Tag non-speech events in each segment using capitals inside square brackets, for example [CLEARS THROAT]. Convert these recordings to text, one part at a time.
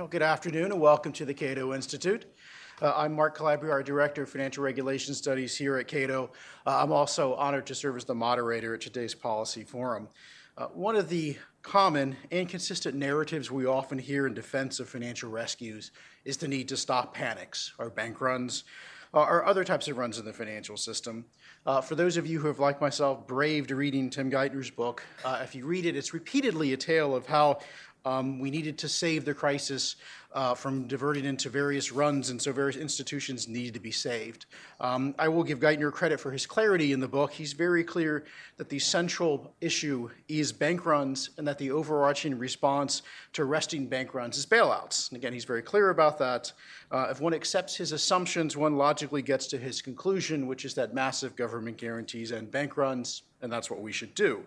Well, good afternoon and welcome to the Cato Institute. Uh, I'm Mark Calabria, our Director of Financial Regulation Studies here at Cato. Uh, I'm also honored to serve as the moderator at today's policy forum. Uh, one of the common and consistent narratives we often hear in defense of financial rescues is the need to stop panics or bank runs uh, or other types of runs in the financial system. Uh, for those of you who have, like myself, braved reading Tim Geithner's book, uh, if you read it, it's repeatedly a tale of how um, we needed to save the crisis uh, from diverting into various runs, and so various institutions needed to be saved. Um, I will give Geithner credit for his clarity in the book. He's very clear that the central issue is bank runs, and that the overarching response to arresting bank runs is bailouts. And again, he's very clear about that. Uh, if one accepts his assumptions, one logically gets to his conclusion, which is that massive government guarantees end bank runs, and that's what we should do.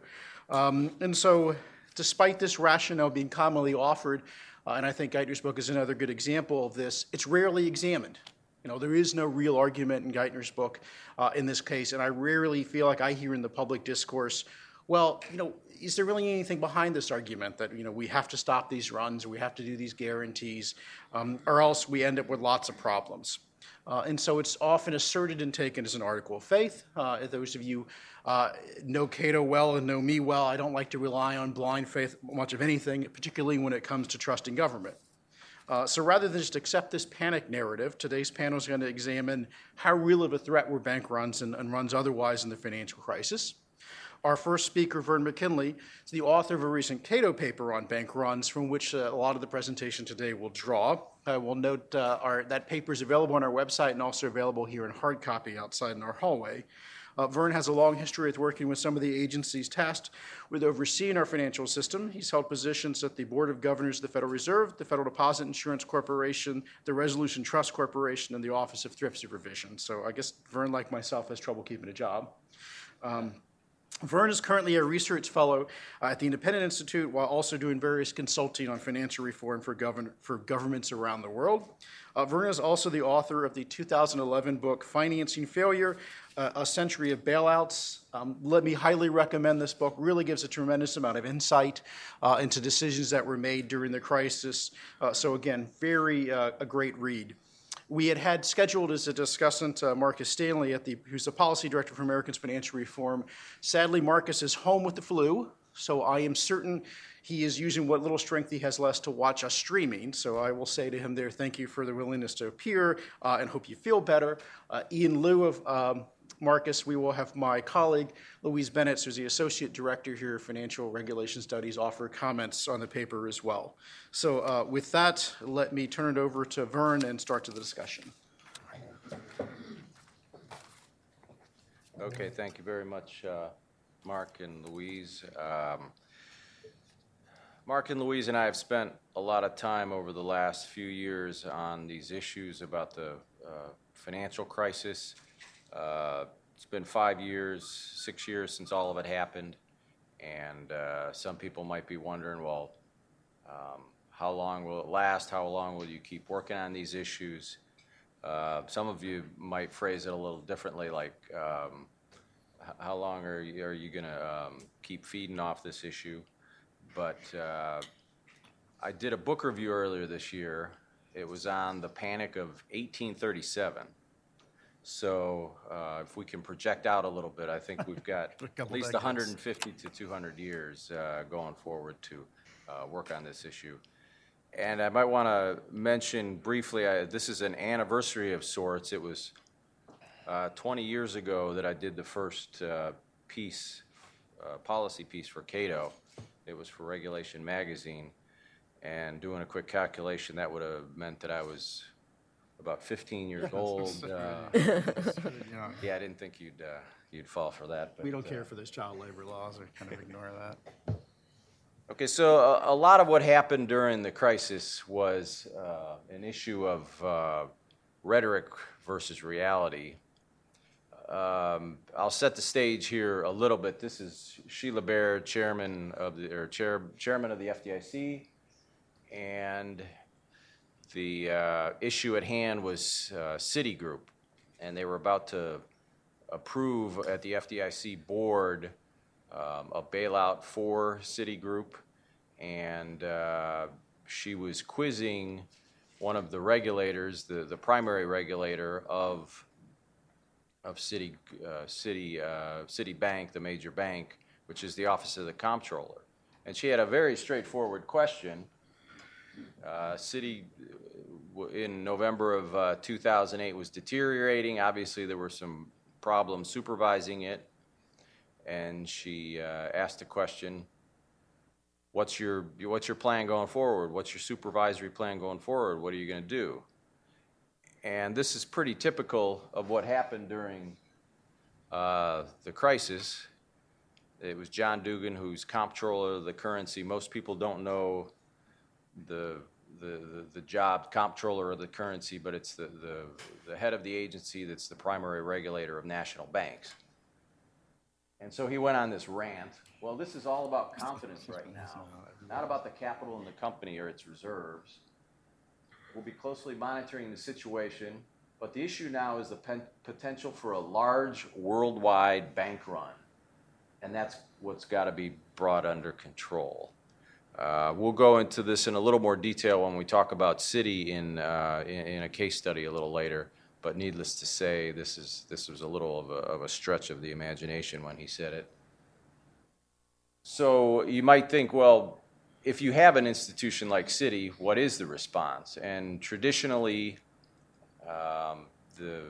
Um, and so despite this rationale being commonly offered, uh, and I think Geithner's book is another good example of this, it's rarely examined. You know, there is no real argument in Geithner's book uh, in this case, and I rarely feel like I hear in the public discourse, well, you know, is there really anything behind this argument that you know we have to stop these runs we have to do these guarantees, um, or else we end up with lots of problems? Uh, and so it's often asserted and taken as an article of faith. Uh, those of you uh, know Cato well and know me well, I don't like to rely on blind faith much of anything, particularly when it comes to trusting government. Uh, so rather than just accept this panic narrative, today's panel is going to examine how real of a threat were bank runs and, and runs otherwise in the financial crisis. Our first speaker, Vern McKinley, is the author of a recent Cato paper on bank runs, from which uh, a lot of the presentation today will draw. I will note uh, our, that paper is available on our website and also available here in hard copy outside in our hallway. Uh, Vern has a long history with working with some of the agencies tasked with overseeing our financial system. He's held positions at the Board of Governors of the Federal Reserve, the Federal Deposit Insurance Corporation, the Resolution Trust Corporation, and the Office of Thrift Supervision. So I guess Vern, like myself, has trouble keeping a job. Um, Vern is currently a research fellow uh, at the Independent Institute while also doing various consulting on financial reform for, govern- for governments around the world. Uh, Vern is also the author of the 2011 book Financing Failure uh, A Century of Bailouts. Um, let me highly recommend this book. Really gives a tremendous amount of insight uh, into decisions that were made during the crisis. Uh, so, again, very uh, a great read. We had had scheduled as a discussant uh, Marcus Stanley, the, who's the policy director for Americans Financial Reform. Sadly, Marcus is home with the flu, so I am certain he is using what little strength he has left to watch us streaming. So I will say to him there, thank you for the willingness to appear uh, and hope you feel better. Uh, in lieu of um, Marcus, we will have my colleague, Louise Bennett, who's the Associate Director here Financial Regulation Studies, offer comments on the paper as well. So, uh, with that, let me turn it over to Vern and start to the discussion. Okay, thank you very much, uh, Mark and Louise. Um, Mark and Louise and I have spent a lot of time over the last few years on these issues about the uh, financial crisis uh, it's been five years, six years since all of it happened, and uh, some people might be wondering, well, um, how long will it last? How long will you keep working on these issues? Uh, some of you might phrase it a little differently, like, um, how long are you, you going to um, keep feeding off this issue? But uh, I did a book review earlier this year. It was on the panic of 1837 so uh, if we can project out a little bit, I think we've [LAUGHS] got at least decades. 150 to 200 years uh, going forward to uh, work on this issue. And I might want to mention briefly, I, this is an anniversary of sorts. It was uh, 20 years ago that I did the first uh, piece, uh, policy piece for Cato. It was for Regulation Magazine. And doing a quick calculation, that would have meant that I was about 15 years old. Uh, [LAUGHS] yeah, I didn't think you'd uh, you'd fall for that. But, we don't care uh, for those child labor laws, or kind of ignore that. Okay, so a, a, lot of what happened during the crisis was uh, an issue of uh, rhetoric versus reality. Um, I'll set the stage here a little bit. This is Sheila Bair, chairman of the or chair, chairman of the FDIC, and the uh, issue at hand was uh, Citigroup, and they were about to approve at the FDIC board um, a bailout for Citigroup, and uh, she was quizzing one of the regulators, the, the primary regulator of, of Citi, uh, Citi, uh, Citibank, the major bank, which is the Office of the Comptroller. And she had a very straightforward question. Uh, Citi, uh, in November of uh, 2008, was deteriorating. Obviously, there were some problems supervising it. And she uh, asked the question, what's your, what's your plan going forward? What's your supervisory plan going forward? What are you going to do? And this is pretty typical of what happened during uh, the crisis. It was John Dugan, who's comptroller of the currency. Most people don't know the, the, the, the job comptroller of the currency, but it's the, the, the head of the agency that's the primary regulator of national banks. And so he went on this rant. Well, this is all about confidence right now, not about the capital in the company or its reserves. We'll be closely monitoring the situation, but the issue now is the pen- potential for a large worldwide bank run. And that's what's got to be brought under control. Uh, we'll go into this in a little more detail when we talk about Citi in, uh, in, in a case study a little later. But needless to say, this is this was a little of a, of a stretch of the imagination when he said it. So you might think, well, if you have an institution like Citi, what is the response? And traditionally, um, the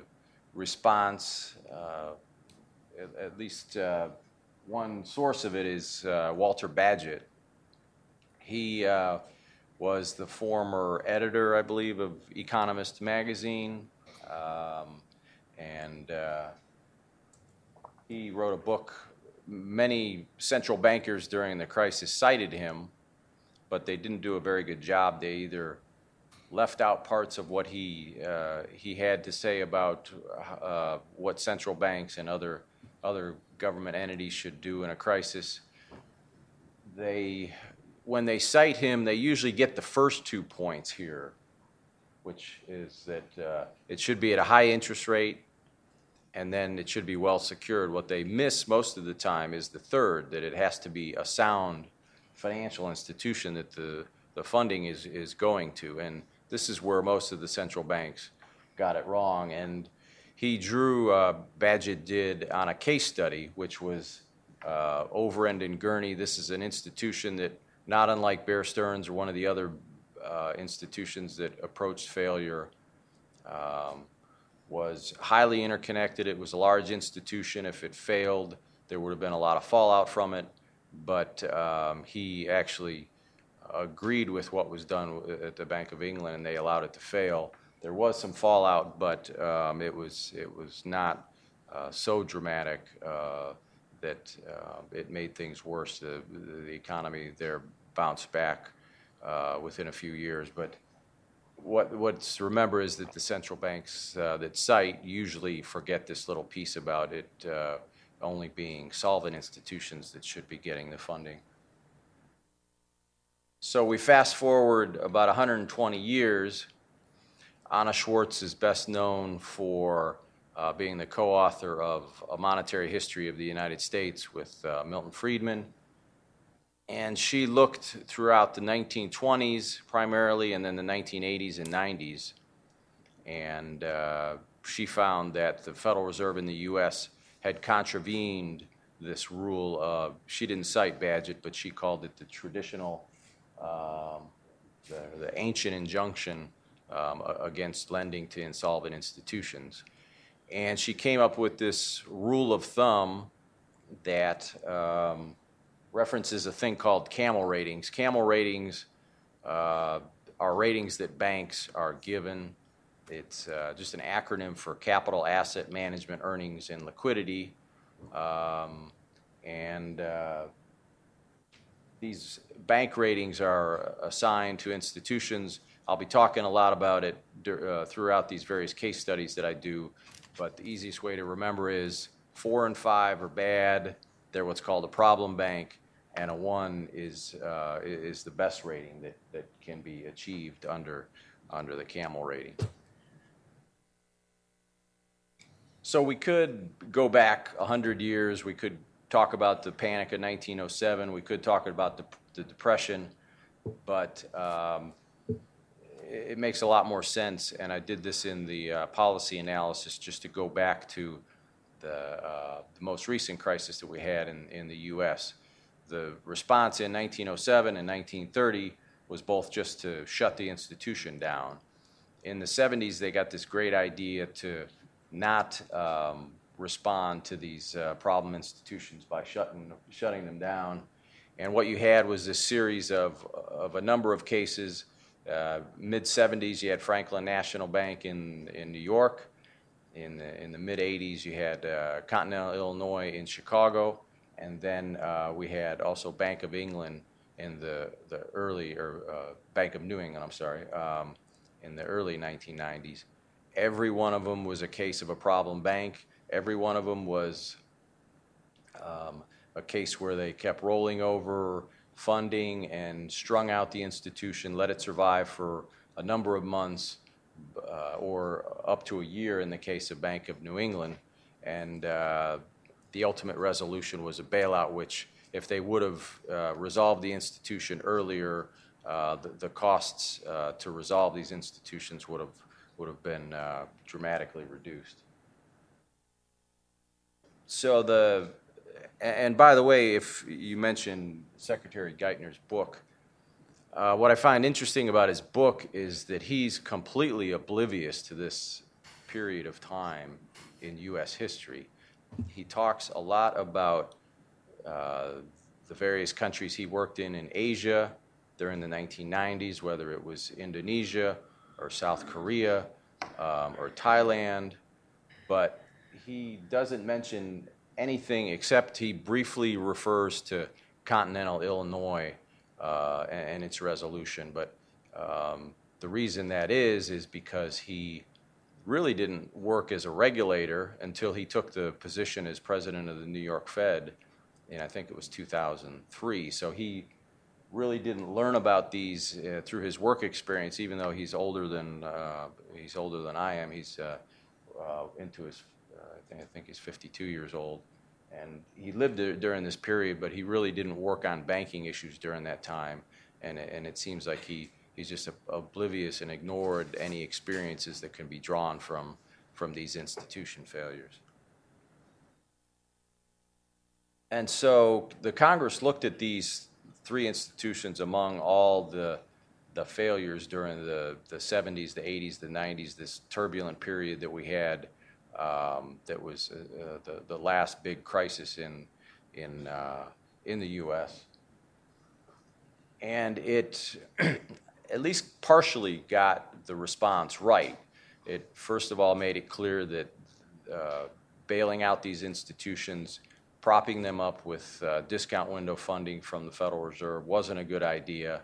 response, uh, at, at least uh, one source of it, is uh, Walter Bagehot. He uh, was the former editor, I believe, of Economist magazine, um, and uh, he wrote a book. Many central bankers during the crisis cited him, but they didn't do a very good job. They either left out parts of what he uh, he had to say about uh, what central banks and other other government entities should do in a crisis. They when they cite him, they usually get the first two points here, which is that uh, it should be at a high interest rate and then it should be well secured. What they miss most of the time is the third, that it has to be a sound financial institution that the, the funding is, is going to. And this is where most of the central banks got it wrong. And he drew, uh, Bagehot did, on a case study, which was uh, Overend and Gurney. This is an institution that, not unlike Bear Stearns or one of the other uh, institutions that approached failure, um, was highly interconnected. It was a large institution. If it failed, there would have been a lot of fallout from it. But um, he actually agreed with what was done at the Bank of England, and they allowed it to fail. There was some fallout, but um, it was it was not uh, so dramatic uh, that uh, it made things worse. The, the economy there bounced back uh, within a few years, but what, what's remember is that the central banks uh, that cite usually forget this little piece about it uh, only being solvent institutions that should be getting the funding. So we fast forward about 120 years. Anna Schwartz is best known for uh, being the co author of A Monetary History of the United States with uh, Milton Friedman. And she looked throughout the 1920s primarily, and then the 1980s and 90s. And uh, she found that the Federal Reserve in the U.S. had contravened this rule of, she didn't cite Bagehot, but she called it the traditional, um, the, the ancient injunction um, against lending to insolvent institutions. And she came up with this rule of thumb that um, references a thing called camel ratings. Camel ratings uh, are ratings that banks are given. It's uh, just an acronym for capital asset management earnings and liquidity. Um, and uh, these bank ratings are assigned to institutions. I'll be talking a lot about it uh, throughout these various case studies that I do, but the easiest way to remember is four and five are bad. They're what's called a problem bank and a one is, uh, is the best rating that, that can be achieved under, under the camel rating. So we could go back 100 years. We could talk about the panic of 1907. We could talk about the, the depression. but um, it makes a lot more sense, and I did this in the uh, policy analysis, just to go back to the, uh, the most recent crisis that we had in, in the U.S. The response in 1907 and 1930 was both just to shut the institution down. In the 70s, they got this great idea to not um, respond to these uh, problem institutions by shutting, shutting them down. And what you had was this series of, of a number of cases. Uh, Mid 70s, you had Franklin National Bank in, in New York. In the, in the mid 80s, you had uh, Continental Illinois in Chicago. And then uh, we had also Bank of England in the, the early, or uh, Bank of New England, I'm sorry, um, in the early 1990s. Every one of them was a case of a problem bank. Every one of them was um, a case where they kept rolling over funding and strung out the institution, let it survive for a number of months uh, or up to a year in the case of Bank of New England. And uh, the ultimate resolution was a bailout, which, if they would have uh, resolved the institution earlier, uh, the, the costs uh, to resolve these institutions would have would have been uh, dramatically reduced. So the, and by the way, if you mentioned Secretary Geithner's book, uh, what I find interesting about his book is that he's completely oblivious to this period of time in U.S. history. He talks a lot about uh, the various countries he worked in in Asia during the 1990s, whether it was Indonesia or South Korea um, or Thailand, but he doesn't mention anything except he briefly refers to continental Illinois uh, and, and, its resolution. But um, the reason that is, is because he really didn't work as a regulator until he took the position as president of the New York Fed in, I think it was 2003. So he really didn't learn about these uh, through his work experience, even though he's older than uh, he's older than I am. He's uh, uh into his I think he's 52 years old, and he lived during this period, but he really didn't work on banking issues during that time, and and it seems like he he's just oblivious and ignored any experiences that can be drawn from from these institution failures. And so the Congress looked at these three institutions among all the the failures during the, the 70s, the 80s, the 90s, this turbulent period that we had um, that was uh, uh, the, the last big crisis in, in, uh, in the U.S. And it [CLEARS THROAT] at least partially got the response right. It first of all made it clear that uh, bailing out these institutions propping them up with uh, discount window funding from the Federal Reserve wasn't a good idea.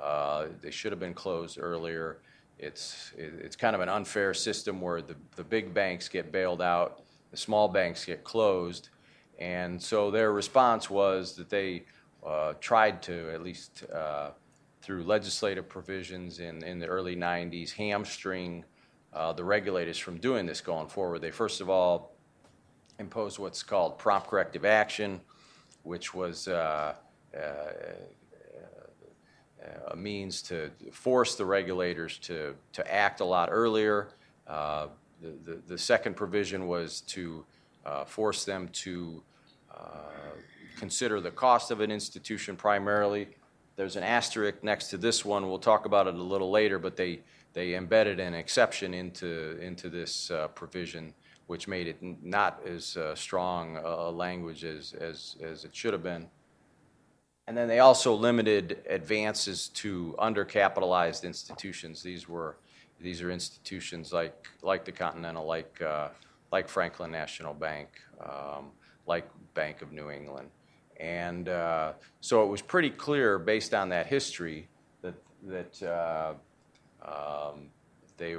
Uh, they should have been closed earlier. It's, it's kind of an unfair system where the, the big banks get bailed out, the small banks get closed. And so their response was that they uh, tried to, at least uh, through legislative provisions in, in the early 90s, hamstring uh, the regulators from doing this going forward. They first of all imposed what's called prompt corrective action, which was uh, uh, a means to force the regulators to, to act a lot earlier. Uh, the, the, the, second provision was to uh, force them to uh, consider the cost of an institution primarily. There's an asterisk next to this one. We'll talk about it a little later, but they, they embedded an exception into, into this uh, provision which made it not as uh, strong a language as, as, as it should have been. And then they also limited advances to undercapitalized institutions. These were these are institutions like like the Continental, like uh, like Franklin National Bank, um, like Bank of New England, and uh, so it was pretty clear based on that history that that uh, um, they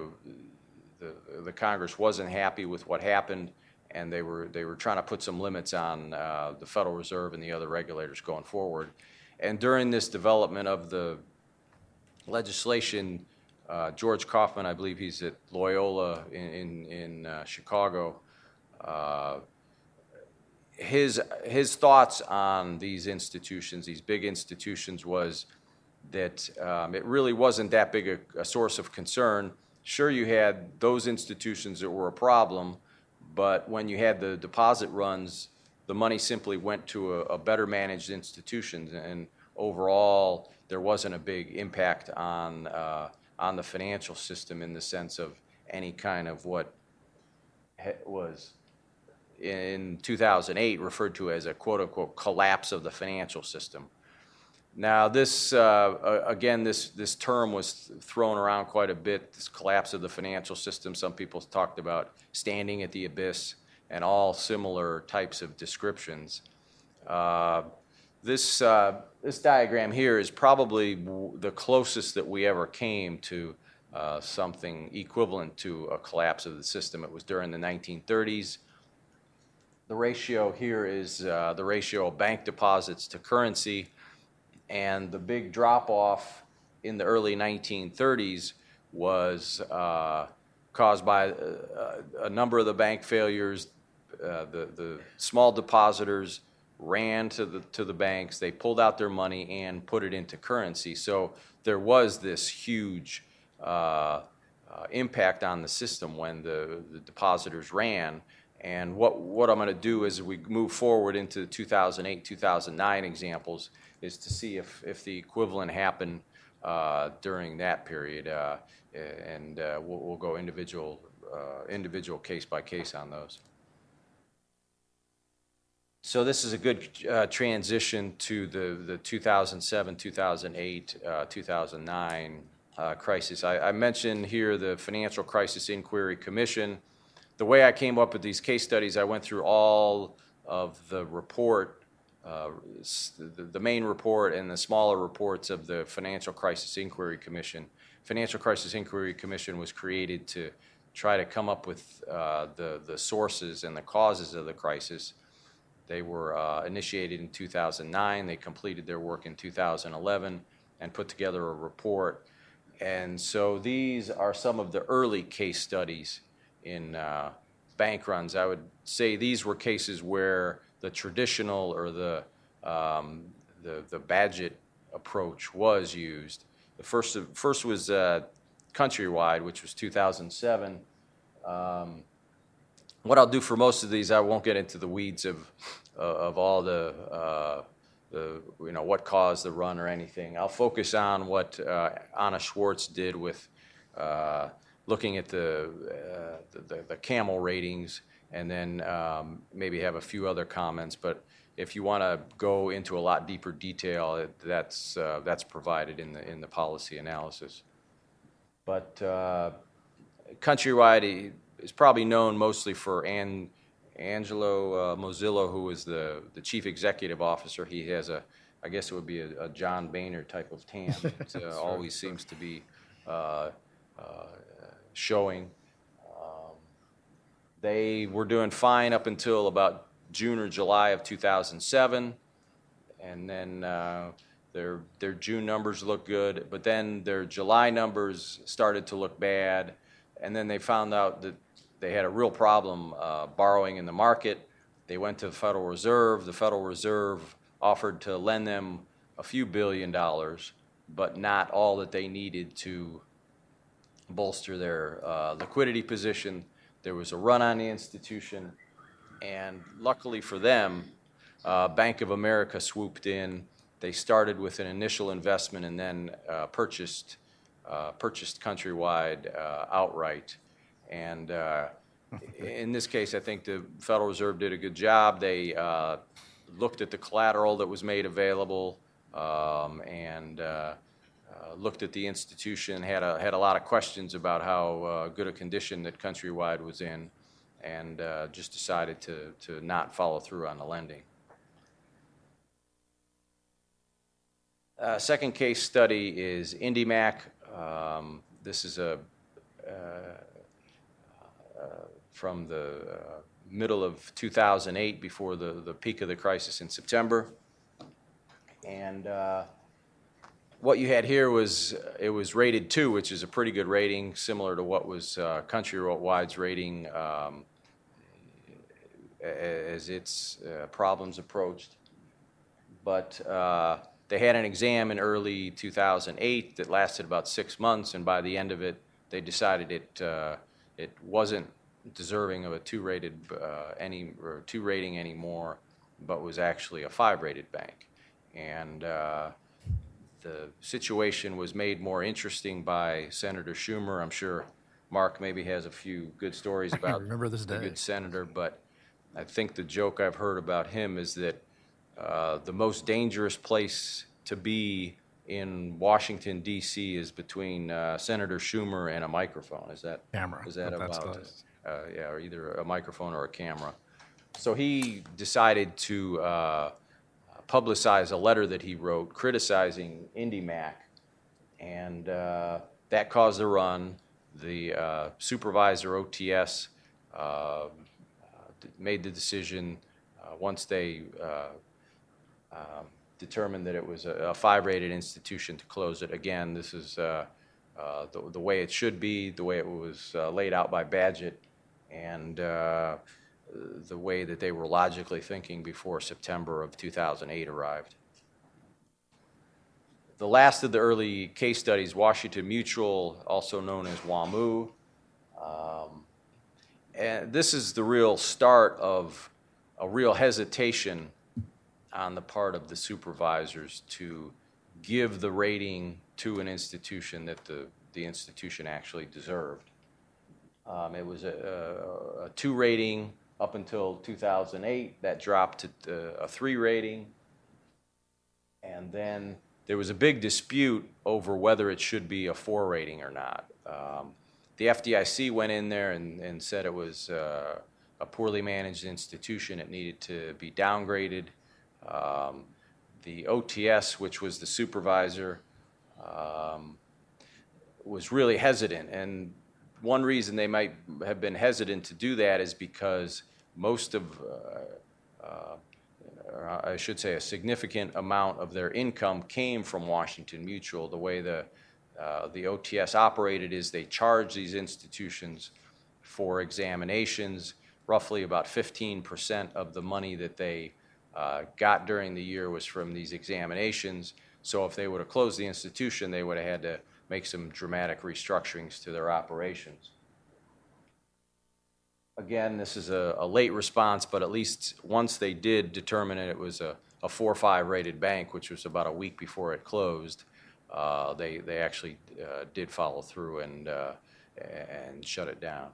the, the Congress wasn't happy with what happened, and they were, they were trying to put some limits on uh, the Federal Reserve and the other regulators going forward. And during this development of the legislation, uh, George Kaufman, I believe he's at Loyola in, in, in uh, Chicago, uh, his, his thoughts on these institutions, these big institutions, was that um, it really wasn't that big a, a source of concern. Sure, you had those institutions that were a problem, but when you had the deposit runs, the money simply went to a, a better managed institution, and overall, there wasn't a big impact on uh, on the financial system in the sense of any kind of what was in 2008 referred to as a quote unquote collapse of the financial system. Now, this, uh, again, this, this term was thrown around quite a bit, this collapse of the financial system. Some people talked about standing at the abyss and all similar types of descriptions. Uh, this, uh, this diagram here is probably the closest that we ever came to uh, something equivalent to a collapse of the system. It was during the 1930s. The ratio here is uh, the ratio of bank deposits to currency, and the big drop off in the early 1930s was uh, caused by uh, a number of the bank failures. Uh, the, the small depositors ran to the, to the banks, they pulled out their money and put it into currency. So there was this huge uh, uh, impact on the system when the, the depositors ran. And what, what I'm going to do as we move forward into 2008, 2009 examples is to see if, if the equivalent happened uh, during that period. Uh, and uh, we'll, we'll go individual, uh, individual case by case on those. So this is a good uh, transition to the, the 2007, 2008, uh, 2009 uh, crisis. I, I mentioned here the Financial Crisis Inquiry Commission. The way I came up with these case studies, I went through all of the report, the, the main report and the smaller reports of the Financial Crisis Inquiry Commission. Financial Crisis Inquiry Commission was created to try to come up with uh, the, the sources and the causes of the crisis. They were uh, initiated in 2009. They completed their work in 2011 and put together a report. And so these are some of the early case studies in uh, bank runs. I would say these were cases where the traditional or the, um, the, the Bagehot approach was used. The first, first was uh, Countrywide, which was 2007. Um, what I'll do for most of these, I won't get into the weeds of, uh, of all the, uh, the, you know, what caused the run or anything. I'll focus on what uh, Anna Schwartz did with uh, looking at the, uh, the, the, the camel ratings and then um, maybe have a few other comments. But if you want to go into a lot deeper detail, that's, uh, that's provided in the, in the policy analysis. But uh, Countrywide is probably known mostly for An- Angelo uh, Mozilo, who is the, the chief executive officer. He has a, I guess it would be a, a John Boehner type of tan. [LAUGHS] It uh, always seems to be uh, uh, showing. They were doing fine up until about June or July of 2007 and then uh, their their June numbers looked good, but then their July numbers started to look bad, and then they found out that they had a real problem uh, borrowing in the market. They went to the Federal Reserve. The Federal Reserve offered to lend them a few billion dollars, but not all that they needed to bolster their uh, liquidity position. There was a run on the institution, and luckily for them, uh, Bank of America swooped in. They started with an initial investment and then uh, purchased uh, purchased Countrywide uh, outright. And uh, [LAUGHS] in this case, I think the Federal Reserve did a good job. They uh, looked at the collateral that was made available um, and uh, looked at the institution, had a, had a lot of questions about how uh, good a condition that Countrywide was in, and uh, just decided to, to not follow through on the lending. Uh, Second case study is IndyMac. Um, This is a, uh, from the middle of 2008, before the, the peak of the crisis in September. And what you had here was, it was rated two, which is a pretty good rating, similar to what was uh, Countrywide's rating um, as its uh, problems approached. But uh, they had an exam in early 2008 that lasted about six months, and by the end of it, they decided it uh, it wasn't deserving of a two-rated uh, any or two rating anymore, but was actually a five-rated bank, and uh, the situation was made more interesting by Senator Schumer. I'm sure Mark maybe has a few good stories about remember this the day. good senator, but I think the joke I've heard about him is that uh, the most dangerous place to be in Washington D.C. is between uh, Senator Schumer and a microphone. Is that Camera, Is that about? Uh, yeah, or either a microphone or a camera. So he decided to uh, publicize a letter that he wrote criticizing IndyMac, and uh, that caused a run. The uh, supervisor OTS uh, made the decision uh, once they uh, um, determined that it was a, a five-rated institution to close it. Again, this is uh, the, the way it should be, the way it was laid out by Bagehot, and the way that they were logically thinking before September of 2008 arrived. The last of the early case studies, Washington Mutual, also known as WAMU, um, and this is the real start of a real hesitation on the part of the supervisors to give the rating to an institution that the, the institution actually deserved. Um, it was a, a, a two rating up until 2008. That dropped to a three rating. And then there was a big dispute over whether it should be a four rating or not. Um, the FDIC went in there and, and said it was uh, a poorly managed institution. It needed to be downgraded. Um, the OTS, which was the supervisor, um, was really hesitant. And one reason they might have been hesitant to do that is because most of, uh, uh, I should say, a significant amount of their income came from Washington Mutual. The way the, uh, the OTS operated is they charge these institutions for examinations. Roughly about 15% of the money that they uh, got during the year was from these examinations. So if they would have closed the institution, they would have had to make some dramatic restructurings to their operations. Again, this is a, a late response, but at least once they did determine it, it was a, a four or five rated bank, which was about a week before it closed, uh, they, they actually uh, did follow through and, uh, and shut it down.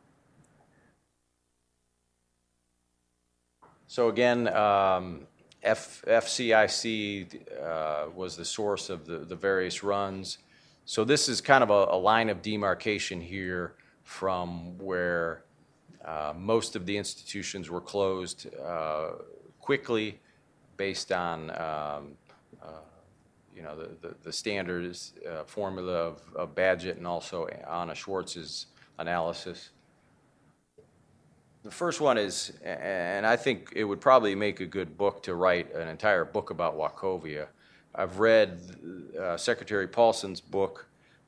So again, um, F, FCIC uh, was the source of the, the various runs. So this is kind of a, a line of demarcation here from where most of the institutions were closed uh, quickly based on, um, uh, you know, the, standards uh, formula of, Bagehot and also Anna Schwartz's analysis. The first one is, and I think it would probably make a good book to write an entire book about Wachovia. I've read uh, Secretary Paulson's book,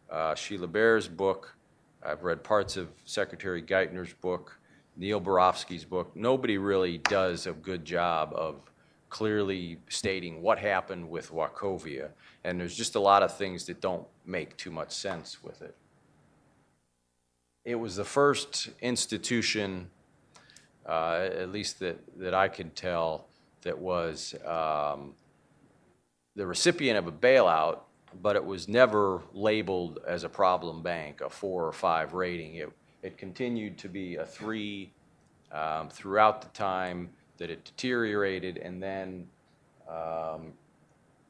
uh, Sheila Bair's book. I've read parts of Secretary Geithner's book, Neil Barofsky's book. Nobody really does a good job of clearly stating what happened with Wachovia, and there's just a lot of things that don't make too much sense with it. It was the first institution uh, at least that, that I could tell, that was um, the recipient of a bailout, but it was never labeled as a problem bank, a four or five rating. It, it continued to be a three um, throughout the time that it deteriorated, and then um,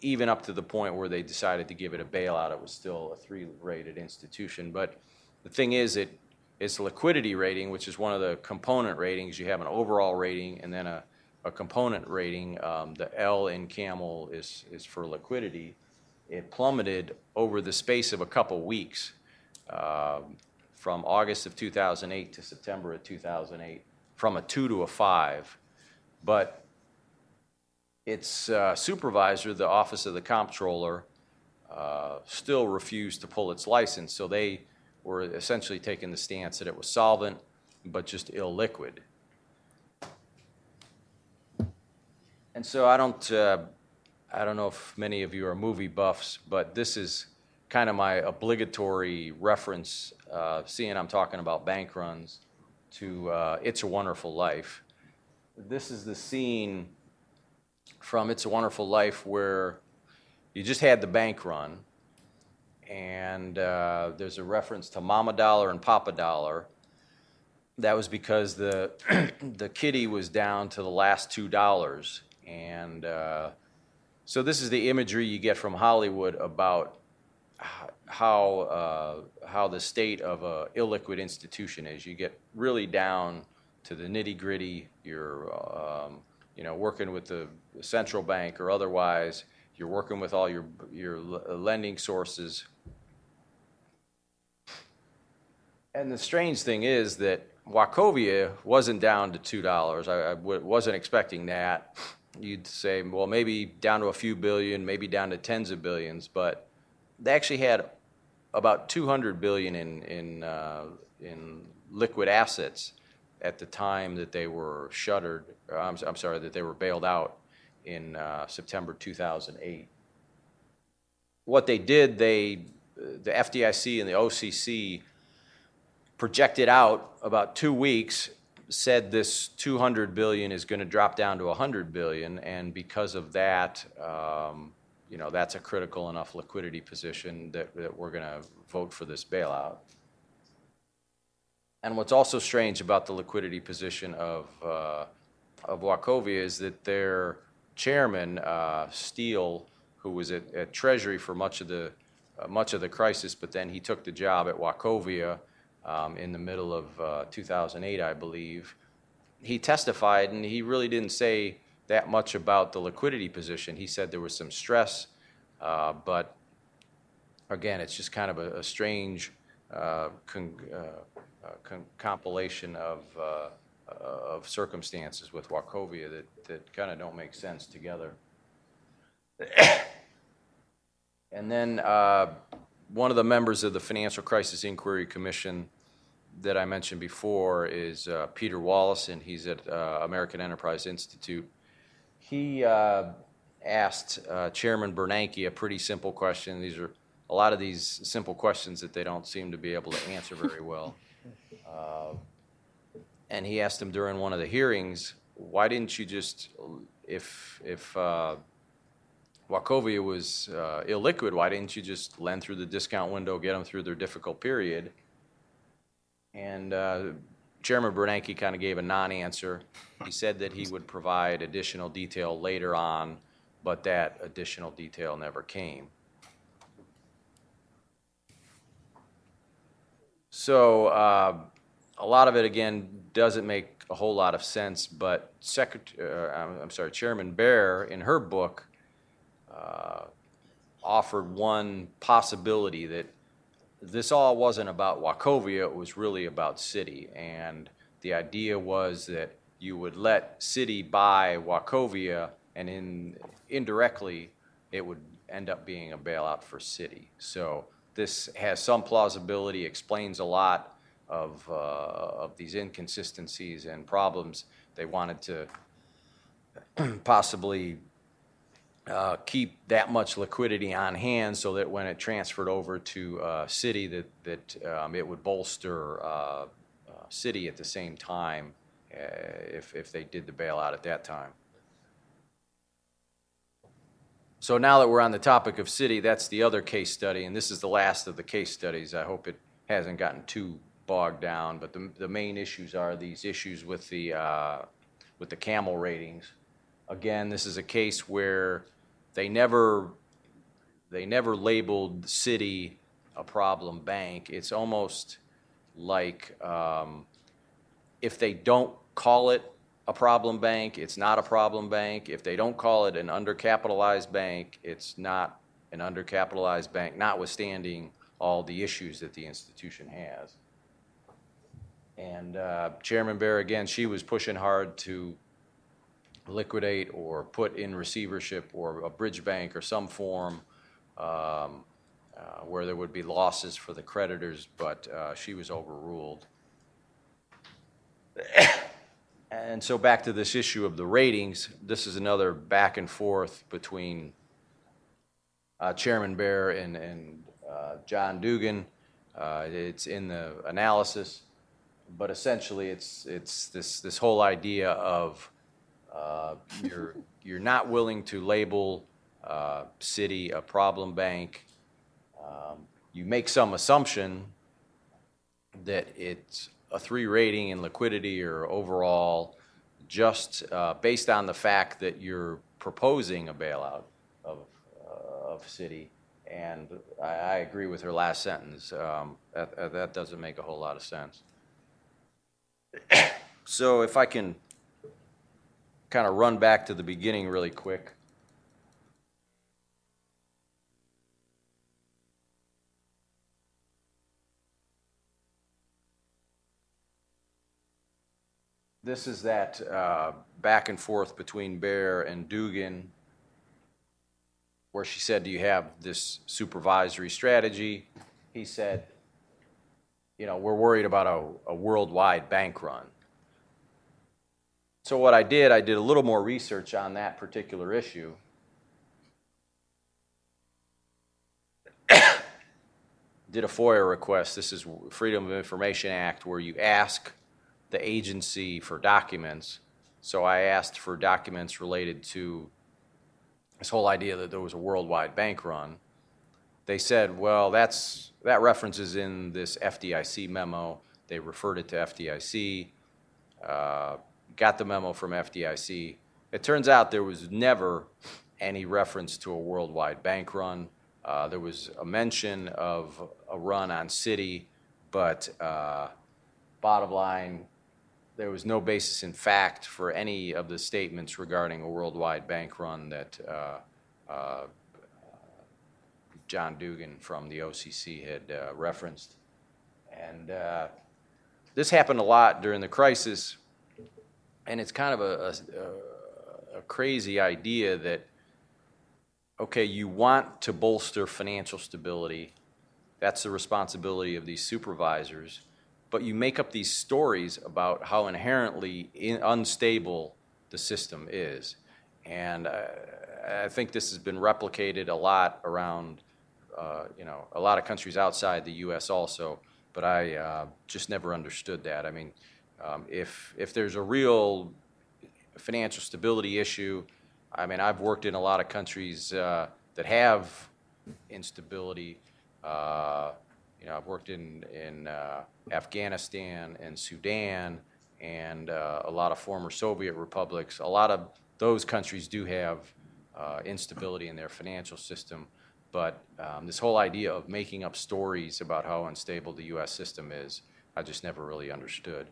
even up to the point where they decided to give it a bailout, it was still a three-rated institution. But the thing is, it it's liquidity rating, which is one of the component ratings. You have an overall rating and then a, a component rating. Um, the L in Camel is, is for liquidity. It plummeted over the space of a couple weeks um, from August of 2008 to September of 2008 from a two to a five. But its uh, supervisor, the Office of the Comptroller, uh, still refused to pull its license. So they were essentially taking the stance that it was solvent, but just illiquid. And so I don't, uh, I don't know if many of you are movie buffs, but this is kind of my obligatory reference, uh, seeing I'm talking about bank runs, to uh, It's a Wonderful Life. This is the scene from It's a Wonderful Life where you just had the bank run, and uh, there's a reference to Mama Dollar and Papa Dollar. That was because the [CLEARS THROAT] the kitty was down to the last two dollars, and uh, so this is the imagery you get from Hollywood about how uh, how the state of a illiquid institution is. You get really down to the nitty gritty. You're um, you know working with the central bank or otherwise. You're working with all your your lending sources. And the strange thing is that Wachovia wasn't down to two dollars. I, I w- wasn't expecting that. You'd say, well, maybe down to a few billion, maybe down to tens of billions, but they actually had about 200 billion in in uh, in liquid assets at the time that they were shuttered. I'm, I'm sorry, that they were bailed out in uh, September 2008. What they did, they the FDIC and the OCC projected out about two weeks said this 200 billion is going to drop down to 100 billion and because of that um, you know, that's a critical enough liquidity position that, that we're going to vote for this bailout. And what's also strange about the liquidity position of, uh, of Wachovia is that their chairman, uh, Steel, who was at, at Treasury for much of the uh, much of the crisis, but then he took the job at Wachovia um, in the middle of uh, 2008, I believe. He testified, and he really didn't say that much about the liquidity position. He said there was some stress, uh, but again, it's just kind of a, a strange uh, con, uh, uh con compilation of, uh, of circumstances with Wachovia that, that kind of don't make sense together. [COUGHS] and then uh, one of the members of the Financial Crisis Inquiry Commission that I mentioned before is Peter Wallison, and he's at American Enterprise Institute he uh, asked uh, Chairman Bernanke a pretty simple question. These are a lot of these simple questions that they don't seem to be able to answer very well. Uh, and he asked him during one of the hearings, why didn't you just, if if uh, Wachovia was uh, illiquid, why didn't you just lend through the discount window, get them through their difficult period? And uh, Chairman Bernanke kind of gave a non-answer. [LAUGHS] He said that he would provide additional detail later on, but that additional detail never came. So uh, a lot of it, again, doesn't make a whole lot of sense, but Secretary, uh, I'm sorry, Chairman Bair, in her book, uh, offered one possibility that this all wasn't about Wachovia, it was really about Citi. And the idea was that you would let Citi buy Wachovia, and in, indirectly, it would end up being a bailout for Citi. So this has some plausibility, explains a lot of, uh, of these inconsistencies and problems. They wanted to [CLEARS THROAT] possibly uh, keep that much liquidity on hand so that when it transferred over to uh, Citi, that, that um, it would bolster uh, uh Citi at the same time uh, if, if they did the bailout at that time. So now that we're on the topic of Citi, that's the other case study, and this is the last of the case studies. I hope it hasn't gotten too bogged down, but the, the main issues are these issues with the, with the camel ratings. Again, this is a case where they never they never labeled Citi a problem bank. It's almost like um, if they don't call it a problem bank, it's not a problem bank. If they don't call it an undercapitalized bank, it's not an undercapitalized bank, notwithstanding all the issues that the institution has. And uh, Chairman Bair, again, she was pushing hard to liquidate or put in receivership or a bridge bank or some form um, uh, where there would be losses for the creditors, but uh, she was overruled. and so back to this issue of the ratings, this is another back and forth between uh, Chairman Bair and, and uh, John Dugan. Uh, It's in the analysis, but essentially, it's, it's this, this whole idea of uh, you're, you're not willing to label uh, Citi a problem bank. Um, You make some assumption that it's a three rating in liquidity or overall, just uh, based on the fact that you're proposing a bailout of, uh, of Citi. And I, I agree with her last sentence. Um, That, that- that doesn't make a whole lot of sense. So if I can kind of run back to the beginning really quick. This is that uh, back and forth between Bair and Dugan, where she said, Do you have this supervisory strategy? He said, You know, we're worried about a, a worldwide bank run. So, what I did, I did a little more research on that particular issue. [COUGHS] did a FOIA request. This is Freedom of Information Act, where you ask the agency for documents. So I asked for documents related to this whole idea that there was a worldwide bank run. They said, well, that's, that reference is in this FDIC memo. They referred it to FDIC, uh, got the memo from FDIC. It turns out there was never any reference to a worldwide bank run. Uh, there was a mention of a run on Citi, but uh, bottom line, there was no basis in fact for any of the statements regarding a worldwide bank run that uh, uh, John Dugan from the OCC had uh, referenced. And uh, this happened a lot during the crisis, and it's kind of a, a, a crazy idea that, okay, you want to bolster financial stability. That's the responsibility of these supervisors but you make up these stories about how inherently in, unstable the system is. And uh, I think this has been replicated a lot around, uh, you know, a lot of countries outside the U.S. also. But I uh, just never understood that. I mean, um, if if there's a real financial stability issue, I mean, I've worked in a lot of countries uh, that have instability. Uh, you know, I've worked in, in uh, Afghanistan and Sudan and uh, a lot of former Soviet republics. A lot of those countries do have uh, instability in their financial system. But um, this whole idea of making up stories about how unstable the U.S. system is, I just never really understood.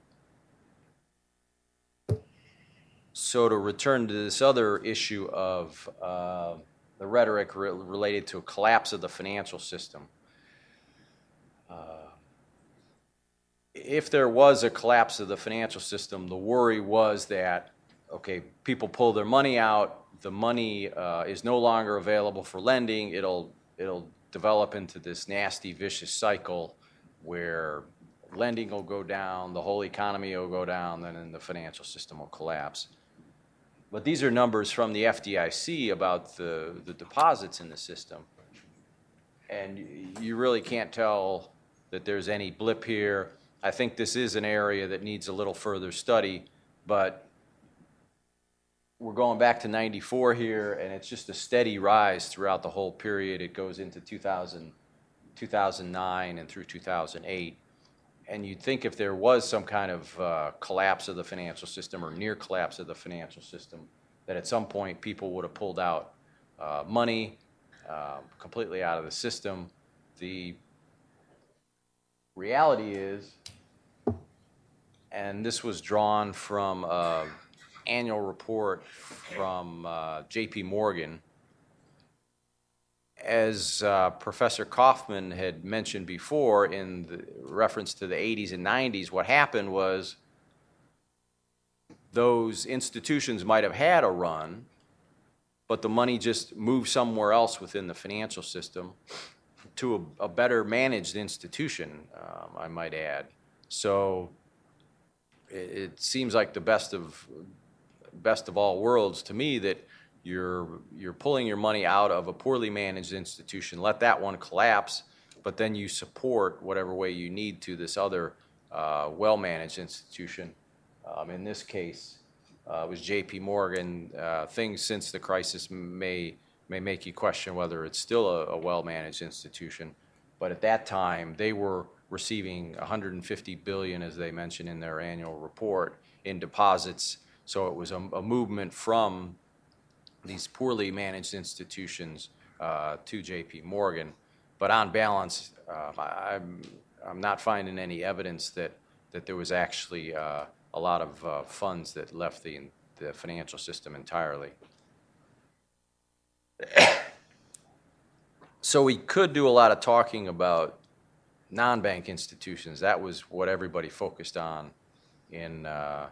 So, to return to this other issue of uh, the rhetoric re- related to a collapse of the financial system. if there was a collapse of the financial system, the worry was that, okay, people pull their money out, the money uh, is no longer available for lending, it'll, it'll develop into this nasty, vicious cycle where lending will go down, the whole economy will go down, then the financial system will collapse. But these are numbers from the FDIC about the, the deposits in the system. And you really can't tell that there's any blip here. I think this is an area that needs a little further study, but we're going back to 94 here, and it's just a steady rise throughout the whole period. It goes into 2000, 2009 and through 2008. And you'd think if there was some kind of uh, collapse of the financial system or near collapse of the financial system, that at some point people would have pulled out uh, money uh, completely out of the system. The reality is, and this was drawn from an annual report from uh, J.P. Morgan. As uh, Professor Kaufman had mentioned before in the reference to the 80s and 90s, what happened was those institutions might have had a run, but the money just moved somewhere else within the financial system to a, a better managed institution, um, I might add. So it, it seems like the best of best of all worlds to me that you're, you're pulling your money out of a poorly managed institution, let that one collapse, but then you support whatever way you need to this other uh, well-managed institution. Um, In this case, uh, it was JP Morgan. Uh, Things since the crisis may, may make you question whether it's still a, a well-managed institution. But at that time, they were receiving 150 billion, as they mentioned in their annual report, in deposits. So it was a, a movement from these poorly managed institutions uh, to JP Morgan. But on balance, uh, I'm, I'm not finding any evidence that, that there was actually uh, a lot of uh, funds that left the, the financial system entirely. [COUGHS] So we could do a lot of talking about non-bank institutions. That was what everybody focused on in, uh,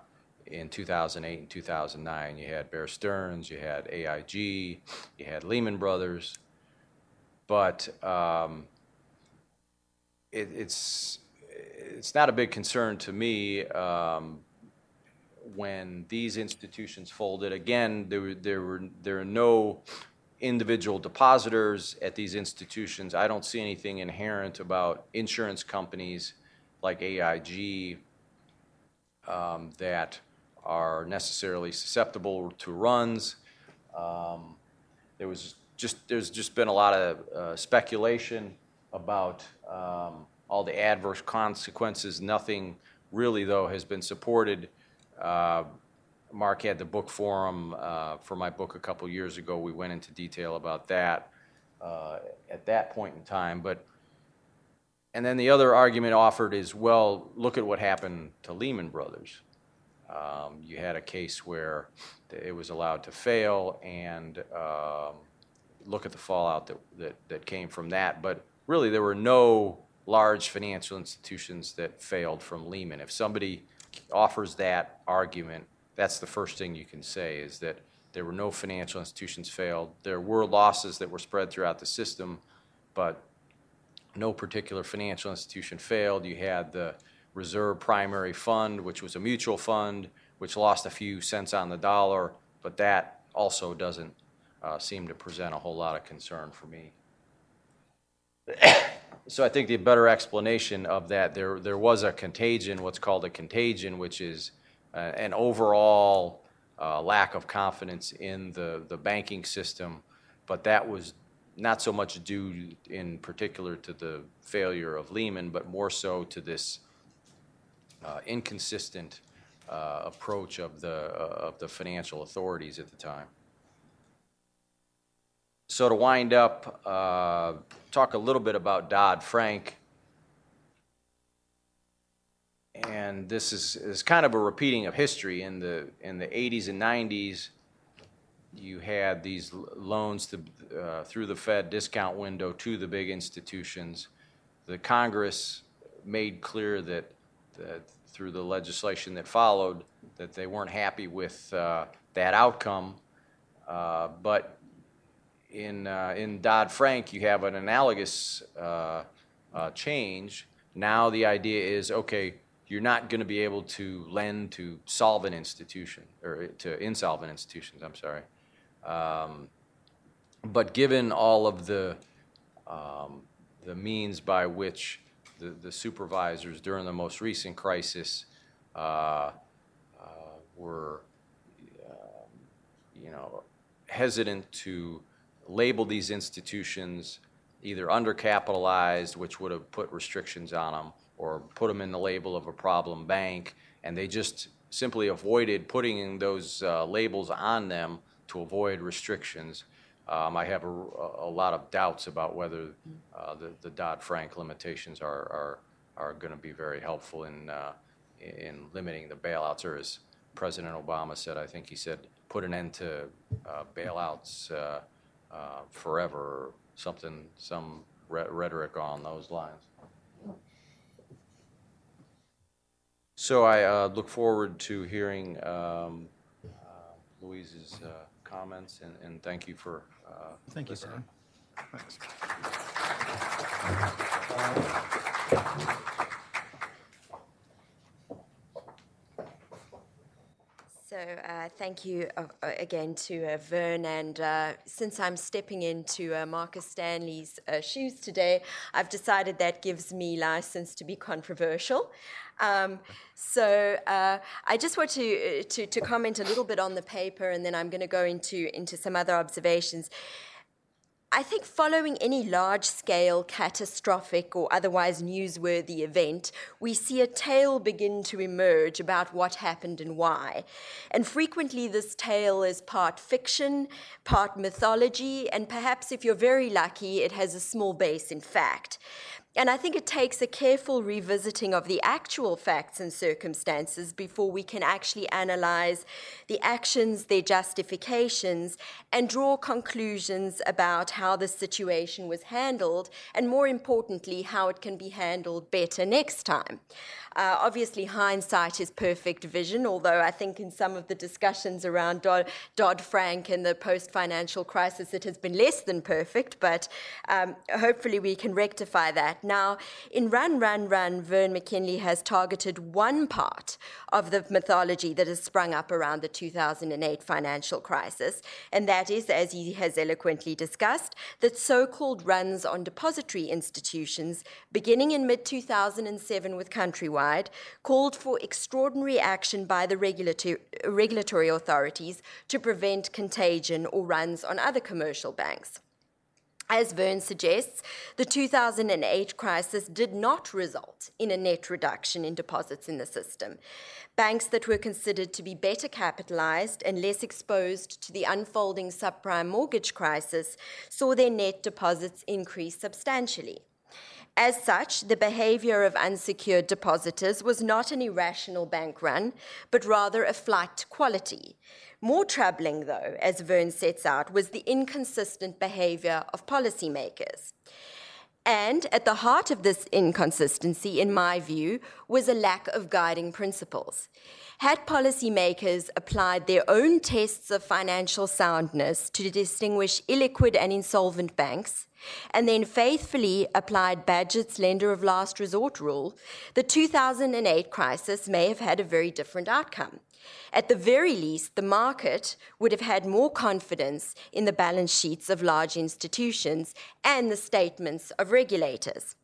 in 2008 and 2009. You had Bear Stearns, you had AIG, you had Lehman Brothers. But um, it, it's, it's not a big concern to me um, when these institutions folded. Again, there were, there were, there are no individual depositors at these institutions. I don't see anything inherent about insurance companies like AIG um, that are necessarily susceptible to runs. Um, There was just, there's just been a lot of uh, speculation about um, all the adverse consequences. Nothing really, though, has been supported. Uh, Mark had the book forum uh, for my book a couple years ago. We went into detail about that uh, at that point in time. But and then the other argument offered is, well, look at what happened to Lehman Brothers. Um, you had a case where it was allowed to fail, and um, look at the fallout that, that, that came from that. But really, there were no large financial institutions that failed from Lehman. If somebody offers that argument, that's the first thing you can say is that there were no financial institutions failed. There were losses that were spread throughout the system, but no particular financial institution failed. You had the reserve primary fund, which was a mutual fund, which lost a few cents on the dollar, but that also doesn't uh, seem to present a whole lot of concern for me. [COUGHS] So I think the better explanation of that, there, there was a contagion, what's called a contagion, which is uh, an overall uh, lack of confidence in the, the banking system, but that was not so much due in particular to the failure of Lehman, but more so to this inconsistent uh, approach of the, uh, of the financial authorities at the time. So to wind up, uh, talk a little bit about Dodd-Frank. And this is, is kind of a repeating of history. In the, in the 80s and 90s, you had these loans to, uh, through the Fed discount window to the big institutions. The Congress made clear that, that through the legislation that followed, that they weren't happy with uh, that outcome. Uh, But in, uh, in Dodd-Frank, you have an analogous uh, uh, change. Now the idea is, okay, you're not going to be able to lend to solvent institution, or to insolvent institutions, I'm sorry. Um, But given all of the, um, the means by which the, the supervisors during the most recent crisis uh, uh, were, um, you know, hesitant to label these institutions either undercapitalized, which would have put restrictions on them, or put them in the label of a problem bank, and they just simply avoided putting those uh, labels on them to avoid restrictions. Um, I have a, a lot of doubts about whether uh, the, the Dodd-Frank limitations are, are, are going to be very helpful in, uh, in limiting the bailouts, or as President Obama said, I think he said, put an end to uh, bailouts uh, uh, forever, or something, some re- rhetoric on those lines. So I uh, look forward to hearing um, uh, Louise's uh, comments, and, and thank you for uh, Thank you, listening. Sam. Thanks. So uh, thank you uh, uh again to uh, Vern. And uh, since I'm stepping into Marcus Stanley's shoes today, I've decided that gives me license to be controversial. Um, so I just want to, to, to comment a little bit on the paper, and then I'm going to go into into some other observations. I think following any large scale, catastrophic, or otherwise newsworthy event, we see a tale begin to emerge about what happened and why. And frequently, this tale is part fiction, part mythology, and perhaps if you're very lucky, it has a small base in fact. And I think it takes a careful revisiting of the actual facts and circumstances before we can actually analyze the actions, their justifications, and draw conclusions about how the situation was handled, and more importantly, how it can be handled better next time. Uh, obviously, hindsight is perfect vision, although I think in some of the discussions around Dodd Frank and the post financial crisis, it has been less than perfect, but um, hopefully we can rectify that. Now, in Run, Run, Run, Vern McKinley has targeted one part of the mythology that has sprung up around the 2008 financial crisis, and that is, as he has eloquently discussed, that so called runs on depository institutions beginning in mid 2007 with Countrywide called for extraordinary action by the regulatory, regulatory authorities to prevent contagion or runs on other commercial banks. As Vern suggests, the 2008 crisis did not result in a net reduction in deposits in the system. Banks that were considered to be better capitalized and less exposed to the unfolding subprime mortgage crisis saw their net deposits increase substantially. As such, the behavior of unsecured depositors was not an irrational bank run, but rather a flight to quality. More troubling, though, as Vern sets out, was the inconsistent behavior of policymakers. And at the heart of this inconsistency, in my view, was a lack of guiding principles. Had policymakers applied their own tests of financial soundness to distinguish illiquid and insolvent banks, and then faithfully applied Bagehot's lender of last resort rule, the 2008 crisis may have had a very different outcome. At the very least, the market would have had more confidence in the balance sheets of large institutions and the statements of regulators.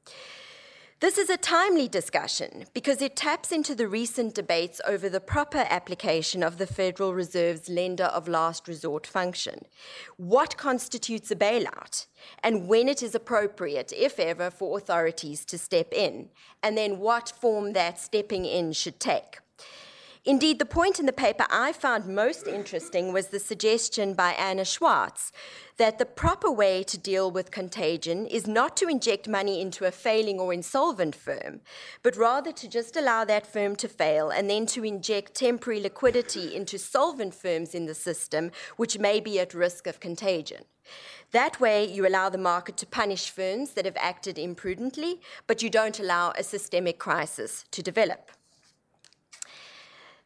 This is a timely discussion because it taps into the recent debates over the proper application of the Federal Reserve's lender of last resort function. What constitutes a bailout? And when it is appropriate, if ever, for authorities to step in, and then what form that stepping in should take. Indeed, the point in the paper I found most interesting was the suggestion by Anna Schwartz that the proper way to deal with contagion is not to inject money into a failing or insolvent firm, but rather to just allow that firm to fail and then to inject temporary liquidity into solvent firms in the system which may be at risk of contagion. That way, you allow the market to punish firms that have acted imprudently, but you don't allow a systemic crisis to develop.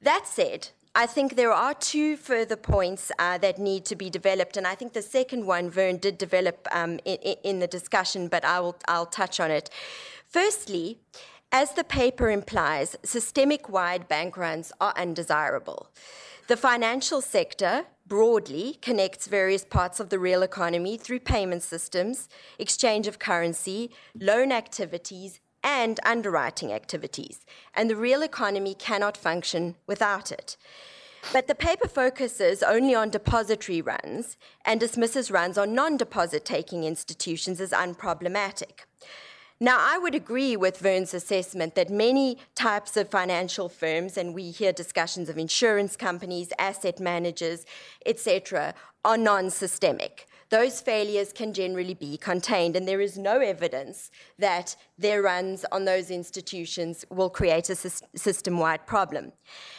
That said, I think there are two further points uh, that need to be developed, and I think the second one Vern did develop um, in, in, the discussion, but I will, I'll touch on it. Firstly, as the paper implies, systemic wide bank runs are undesirable. The financial sector broadly connects various parts of the real economy through payment systems, exchange of currency, loan activities, and underwriting activities, and the real economy cannot function without it. But the paper focuses only on depository runs and dismisses runs on non deposit taking institutions as unproblematic. Now, I would agree with Vern's assessment that many types of financial firms, and we hear discussions of insurance companies, asset managers, etc., are non systemic those failures can generally be contained, and there is no evidence that their runs on those institutions will create a system wide problem.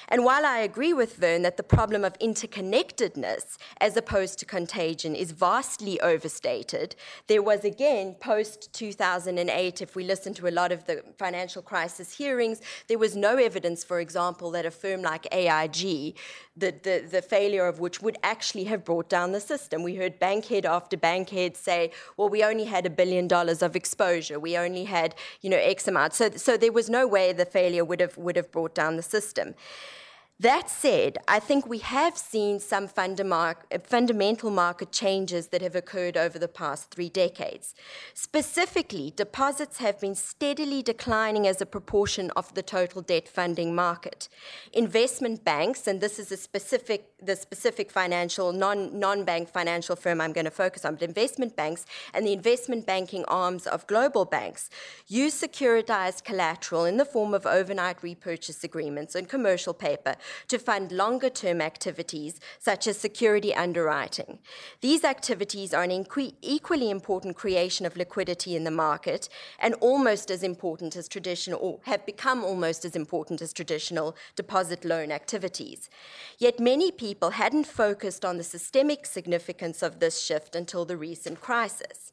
And while I agree with Vern that the problem of interconnectedness as opposed to contagion is vastly overstated, there was again post 2008, if we listen to a lot of the financial crisis hearings, there was no evidence, for example, that a firm like AIG, the, the, the failure of which would actually have brought down the system. We heard bankhead after bankhead say, well, we only had a billion dollars of exposure, we only had you know, X amount. So, so there was no way the failure would have, would have brought down the system. That said, I think we have seen some fundamental market changes that have occurred over the past three decades. Specifically, deposits have been steadily declining as a proportion of the total debt funding market. Investment banks, and this is a specific, the specific financial, non, non-bank financial firm I'm going to focus on, but investment banks and the investment banking arms of global banks use securitized collateral in the form of overnight repurchase agreements and commercial paper to fund longer term activities such as security underwriting. These activities are an equally important creation of liquidity in the market and almost as important as traditional, or have become almost as important as traditional deposit loan activities. Yet many people hadn't focused on the systemic significance of this shift until the recent crisis.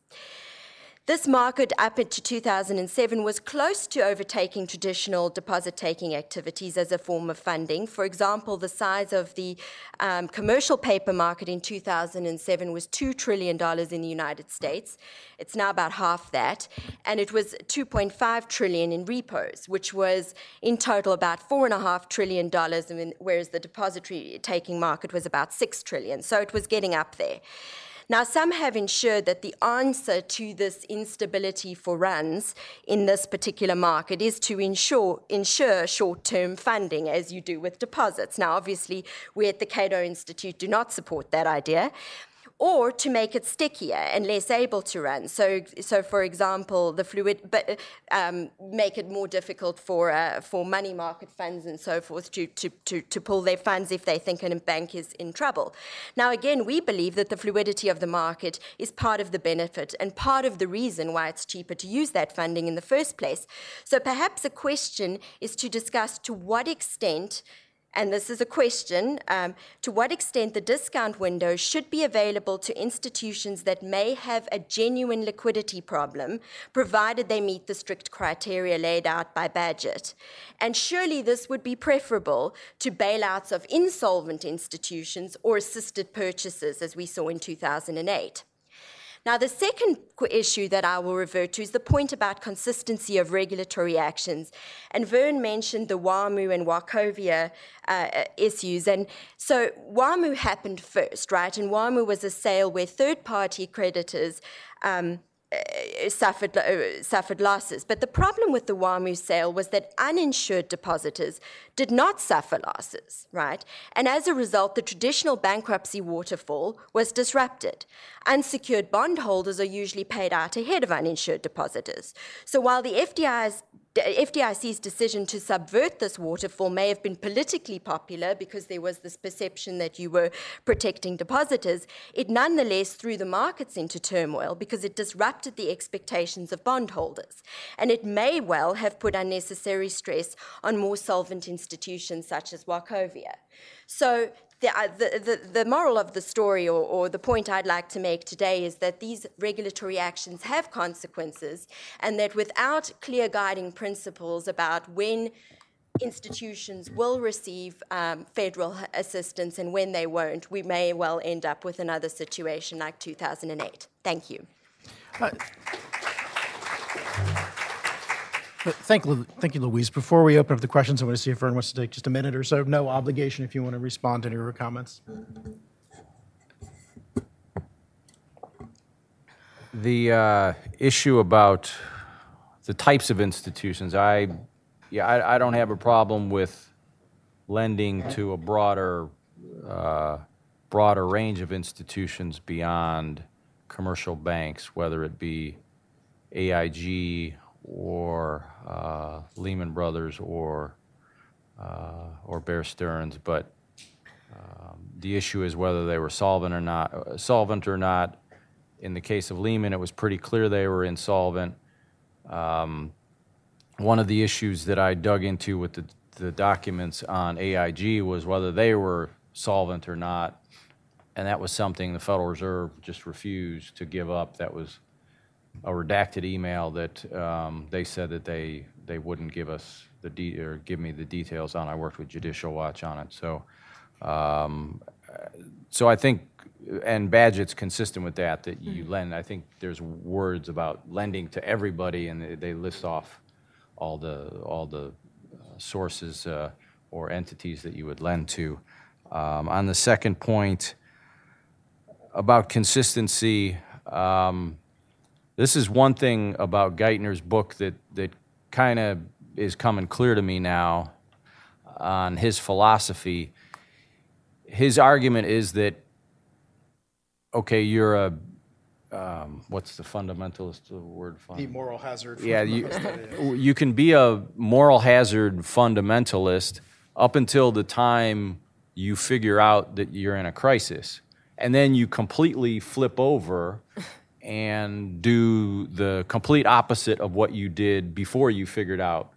This market up into 2007 was close to overtaking traditional deposit taking activities as a form of funding. For example, the size of the um, commercial paper market in 2007 was $2 trillion in the United States. It's now about half that. And it was 2.5 trillion in repos, which was in total about $4.5 trillion, whereas the depository taking market was about 6 trillion. So it was getting up there. Now, some have ensured that the answer to this instability for runs in this particular market is to ensure, ensure short term funding, as you do with deposits. Now, obviously, we at the Cato Institute do not support that idea or to make it stickier and less able to run. So, so for example, the fluid, but um, make it more difficult for uh, for money market funds and so forth to, to, to, to pull their funds if they think a bank is in trouble. Now, again, we believe that the fluidity of the market is part of the benefit and part of the reason why it's cheaper to use that funding in the first place. So, perhaps a question is to discuss to what extent and this is a question, um, to what extent the discount window should be available to institutions that may have a genuine liquidity problem, provided they meet the strict criteria laid out by Bagehot. And surely this would be preferable to bailouts of insolvent institutions or assisted purchases, as we saw in 2008. Now, the second issue that I will revert to is the point about consistency of regulatory actions. And Vern mentioned the WAMU and Wachovia uh, issues. And so WAMU happened first, right? And WAMU was a sale where third party creditors um, uh, suffered, uh, suffered losses. But the problem with the WAMU sale was that uninsured depositors did not suffer losses, right? And as a result, the traditional bankruptcy waterfall was disrupted. Unsecured bondholders are usually paid out ahead of uninsured depositors. So while the FDI's FDIC's decision to subvert this waterfall may have been politically popular because there was this perception that you were protecting depositors, it nonetheless threw the markets into turmoil because it disrupted the expectations of bondholders. And it may well have put unnecessary stress on more solvent institutions such as Wachovia. So uh, the, the, the, moral of the story, or, or, the point I'd like to make today, is that these regulatory actions have consequences, and that without clear guiding principles about when institutions will receive um, federal assistance and when they won't, we may well end up with another situation like 2008. Thank you. Uh, Thank, thank you, Louise. Before we open up the questions, I want to see if Vern wants to take just a minute or so. No obligation if you want to respond to any of her comments. The uh, issue about the types of institutions, I, yeah, I, I, don't have a problem with lending to a broader, uh, broader range of institutions beyond commercial banks, whether it be AIG or uh, Lehman Brothers or uh, or Bear Stearns, but um, the issue is whether they were solvent or not. Solvent or not. In the case of Lehman, it was pretty clear they were insolvent. Um, one of the issues that I dug into with the, the documents on AIG was whether they were solvent or not, and that was something the Federal Reserve just refused to give up. That was a redacted email that um, they said that they they wouldn't give us the de- or give me the details on. I worked with Judicial Watch on it, so um, so I think and Bagehot's consistent with that that you mm-hmm. lend. I think there's words about lending to everybody, and they, they list off all the all the uh, sources. Uh, or entities that you would lend to. Um, on the second point about consistency, um, this is one thing about Geithner's book that, that kind of is coming clear to me now on his philosophy. His argument is that, okay, you're a, um, what's the fundamentalist word? The moral hazard. Yeah, you, [LAUGHS] you can be a moral hazard fundamentalist up until the time you figure out that you're in a crisis. And then you completely flip over and do the complete opposite of what you did before you figured out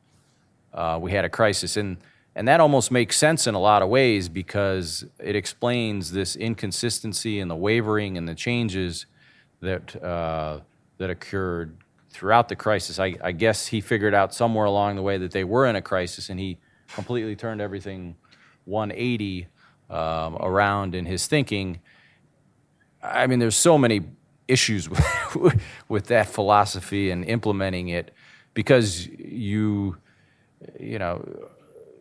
uh, we had a crisis. And, and that almost makes sense in a lot of ways because it explains this inconsistency and the wavering and the changes that, uh, that occurred throughout the crisis. I, I guess he figured out somewhere along the way that they were in a crisis and he completely turned everything 180 um, around in his thinking. I mean, there's so many issues with, [LAUGHS] with that philosophy and implementing it because you, you know,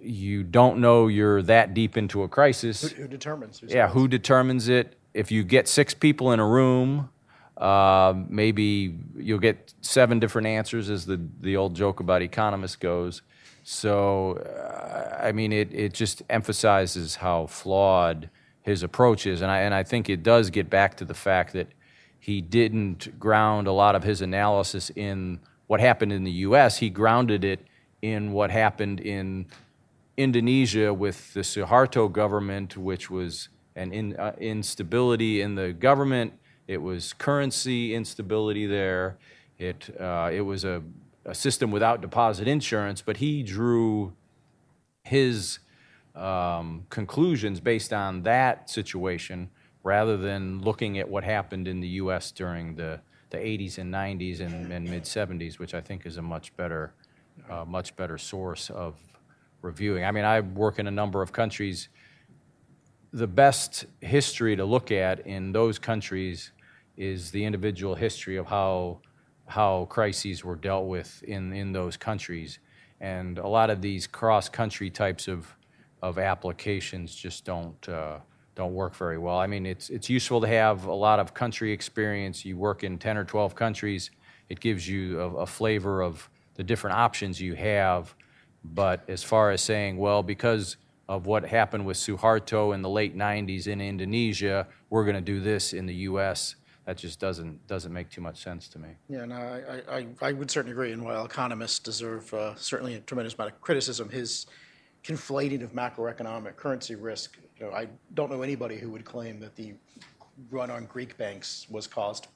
you don't know you're that deep into a crisis. Who, who determines? Yeah, who determines it? If you get six people in a room, uh, maybe you'll get seven different answers, as the, the old joke about economists goes. So, uh, I mean, it, it just emphasizes how flawed his approach is. And I, and I think it does get back to the fact that he didn't ground a lot of his analysis in what happened in the US. He grounded it in what happened in Indonesia with the Suharto government, which was an in, uh, instability in the government. It was currency instability there. It, uh, it was a, a system without deposit insurance, but he drew his um, conclusions based on that situation rather than looking at what happened in the U.S. during the, the 80s and 90s and, and mid 70s, which I think is a much better, uh, much better source of reviewing. I mean, I work in a number of countries. The best history to look at in those countries is the individual history of how how crises were dealt with in, in those countries. And a lot of these cross country types of, of applications just don't, uh, don't work very well. I mean, it's, it's useful to have a lot of country experience. You work in 10 or 12 countries, it gives you a, a flavor of the different options you have. But as far as saying, well, because of what happened with Suharto in the late 90s in Indonesia, we're going to do this in the US that just doesn't doesn't make too much sense to me. Yeah, no, I, I, I would certainly agree. And while economists deserve uh, certainly a tremendous amount of criticism, his conflating of macroeconomic currency risk, you know, I don't know anybody who would claim that the run on Greek banks was caused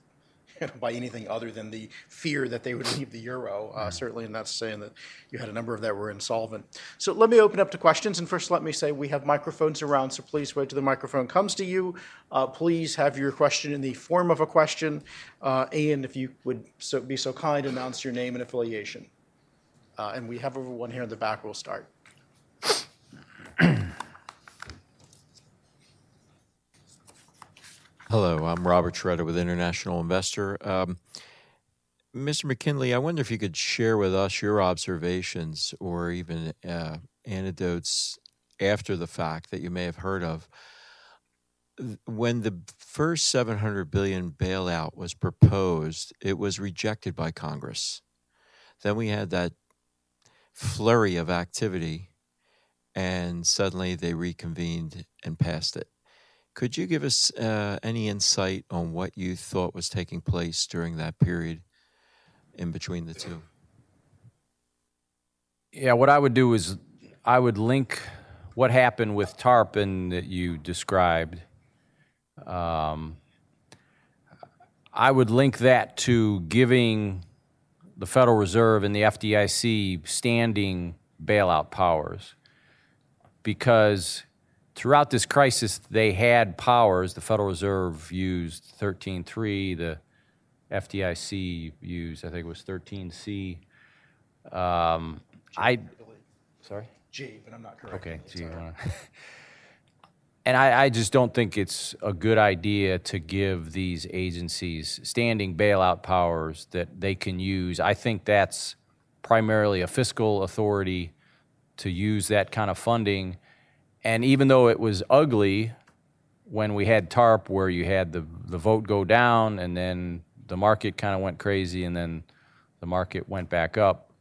by anything other than the fear that they would leave the euro. Uh, certainly, and that's saying that you had a number of that were insolvent. So let me open up to questions. And first, let me say we have microphones around, so please wait till the microphone comes to you. Uh, please have your question in the form of a question. Uh, and if you would so, be so kind, announce your name and affiliation. Uh, and we have one here in the back. We'll start. [CLEARS THROAT] Hello, I'm Robert Schroeder with International Investor. Um, Mr. McKinley, I wonder if you could share with us your observations or even uh, anecdotes after the fact that you may have heard of. When the first 700 billion bailout was proposed, it was rejected by Congress. Then we had that flurry of activity, and suddenly they reconvened and passed it. Could you give us uh, any insight on what you thought was taking place during that period in between the two? Yeah, what I would do is I would link what happened with Tarpon that you described. Um, I would link that to giving the Federal Reserve and the FDIC standing bailout powers because throughout this crisis, they had powers. The Federal Reserve used 13.3, the FDIC used, I think it was 13C. Um, I, sorry? G, but I'm not correct. Okay, G. uh, [LAUGHS] And I, I just don't think it's a good idea to give these agencies standing bailout powers that they can use. I think that's primarily a fiscal authority to use that kind of funding. And even though it was ugly when we had TARP, where you had the, the vote go down and then the market kind of went crazy and then the market went back up,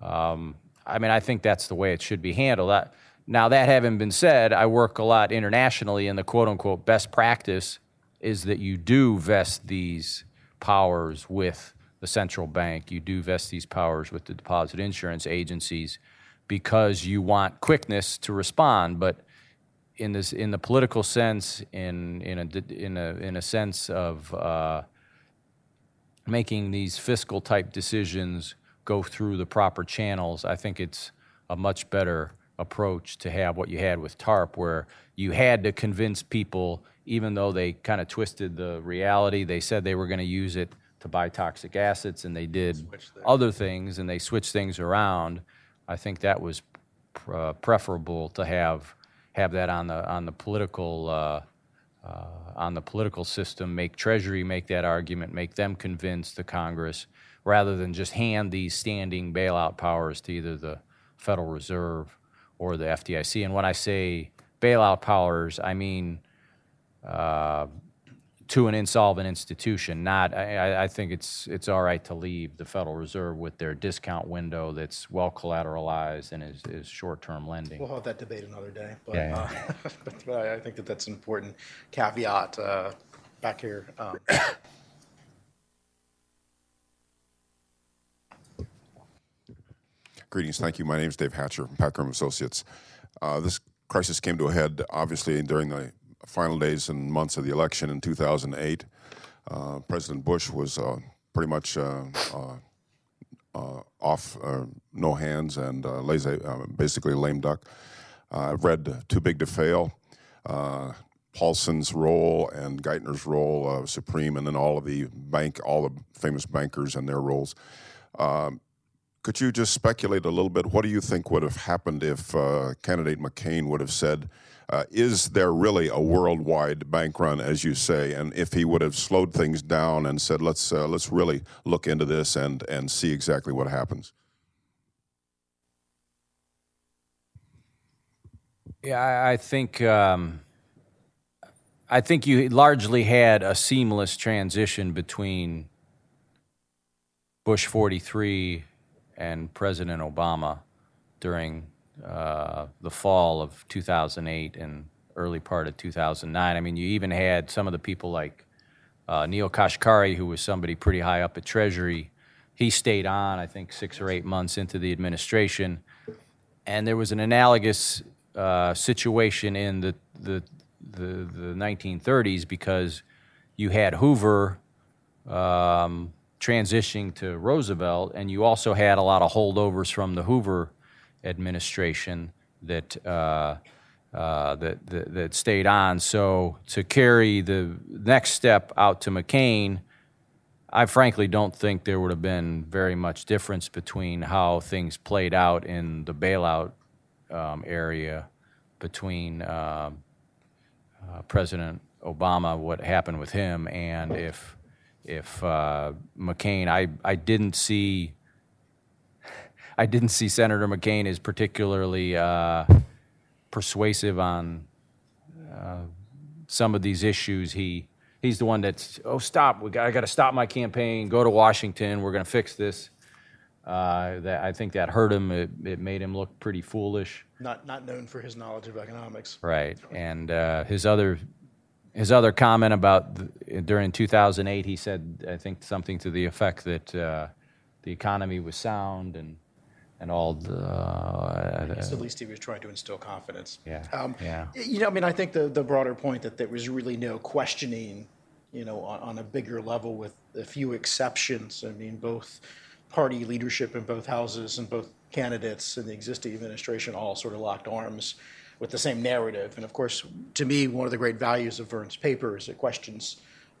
um, I mean, I think that's the way it should be handled. I, now, that having been said, I work a lot internationally, and the quote unquote best practice is that you do vest these powers with the central bank. You do vest these powers with the deposit insurance agencies because you want quickness to respond. But in this, in the political sense, in in a in a in a sense of uh, making these fiscal type decisions go through the proper channels, I think it's a much better approach to have what you had with TARP, where you had to convince people, even though they kind of twisted the reality, they said they were going to use it to buy toxic assets, and they did other things, and they switched things around. I think that was uh, preferable to have have that on the on the political uh, uh, on the political system. Make Treasury make that argument, make them convince the Congress, rather than just hand these standing bailout powers to either the Federal Reserve or the FDIC. And when I say bailout powers, I mean uh, to an insolvent institution. Not, I, I think it's it's all right to leave the Federal Reserve with their discount window that's well collateralized and is, is short-term lending. We'll have that debate another day, but, Yeah, uh, [LAUGHS] but I I think that that's an important caveat uh, back here. um, Greetings. Thank you. My name is Dave Hatcher from Packard Associates. Uh, this crisis came to a head, obviously, during the final days and months of the election in 2008. Uh, President Bush was uh, pretty much uh, uh, uh, off, no hands, and lazy, basically a lame duck. I've read Too Big to Fail, Paulson's role and Geithner's role, Supreme, and then all of the bank, all the famous bankers and their roles. Um, could you just speculate a little bit? What do you think would have happened if uh, candidate McCain would have said, uh, "Is there really a worldwide bank run, as you say?" And if he would have slowed things down and said, "Let's uh, let's really look into this and and see exactly what happens." Yeah, I, think um, I think you largely had a seamless transition between Bush 43 and President Obama during uh, the fall of 2008 and early part of 2009. I mean, you even had some of the people like uh, Neel Kashkari, who was somebody pretty high up at Treasury. He stayed on, I think, six or eight months into the administration, and there was an analogous uh, situation in the, the the the 1930s because you had Hoover um, transitioning to Roosevelt, and you also had a lot of holdovers from the Hoover administration that. Uh, uh, that, that that stayed on. So to carry the next step out to McCain, I frankly don't think there would have been very much difference between how things played out in the bailout um, area between uh, uh, President Obama, what happened with him, and if if uh, McCain, I I didn't see. I didn't see Senator McCain as particularly uh, persuasive on uh, some of these issues. He he's the one that's oh stop, we got, I got to stop my campaign, go to Washington, we're going to fix this. Uh, that I think that hurt him. It, it made him look pretty foolish. Not, not known for his knowledge of economics. Right, and uh, his other his other comment about the, during 2008, he said I think something to the effect that uh, the economy was sound and and all the uh, At least he was trying to instill confidence. Yeah, Um, yeah. You know, I mean, I think the, the broader point that there was really no questioning, you know, on, on a bigger level with a few exceptions. I mean, both party leadership in both houses and both candidates and the existing administration all sort of locked arms with the same narrative. And of course, to me, one of the great values of Vern's paper is it questions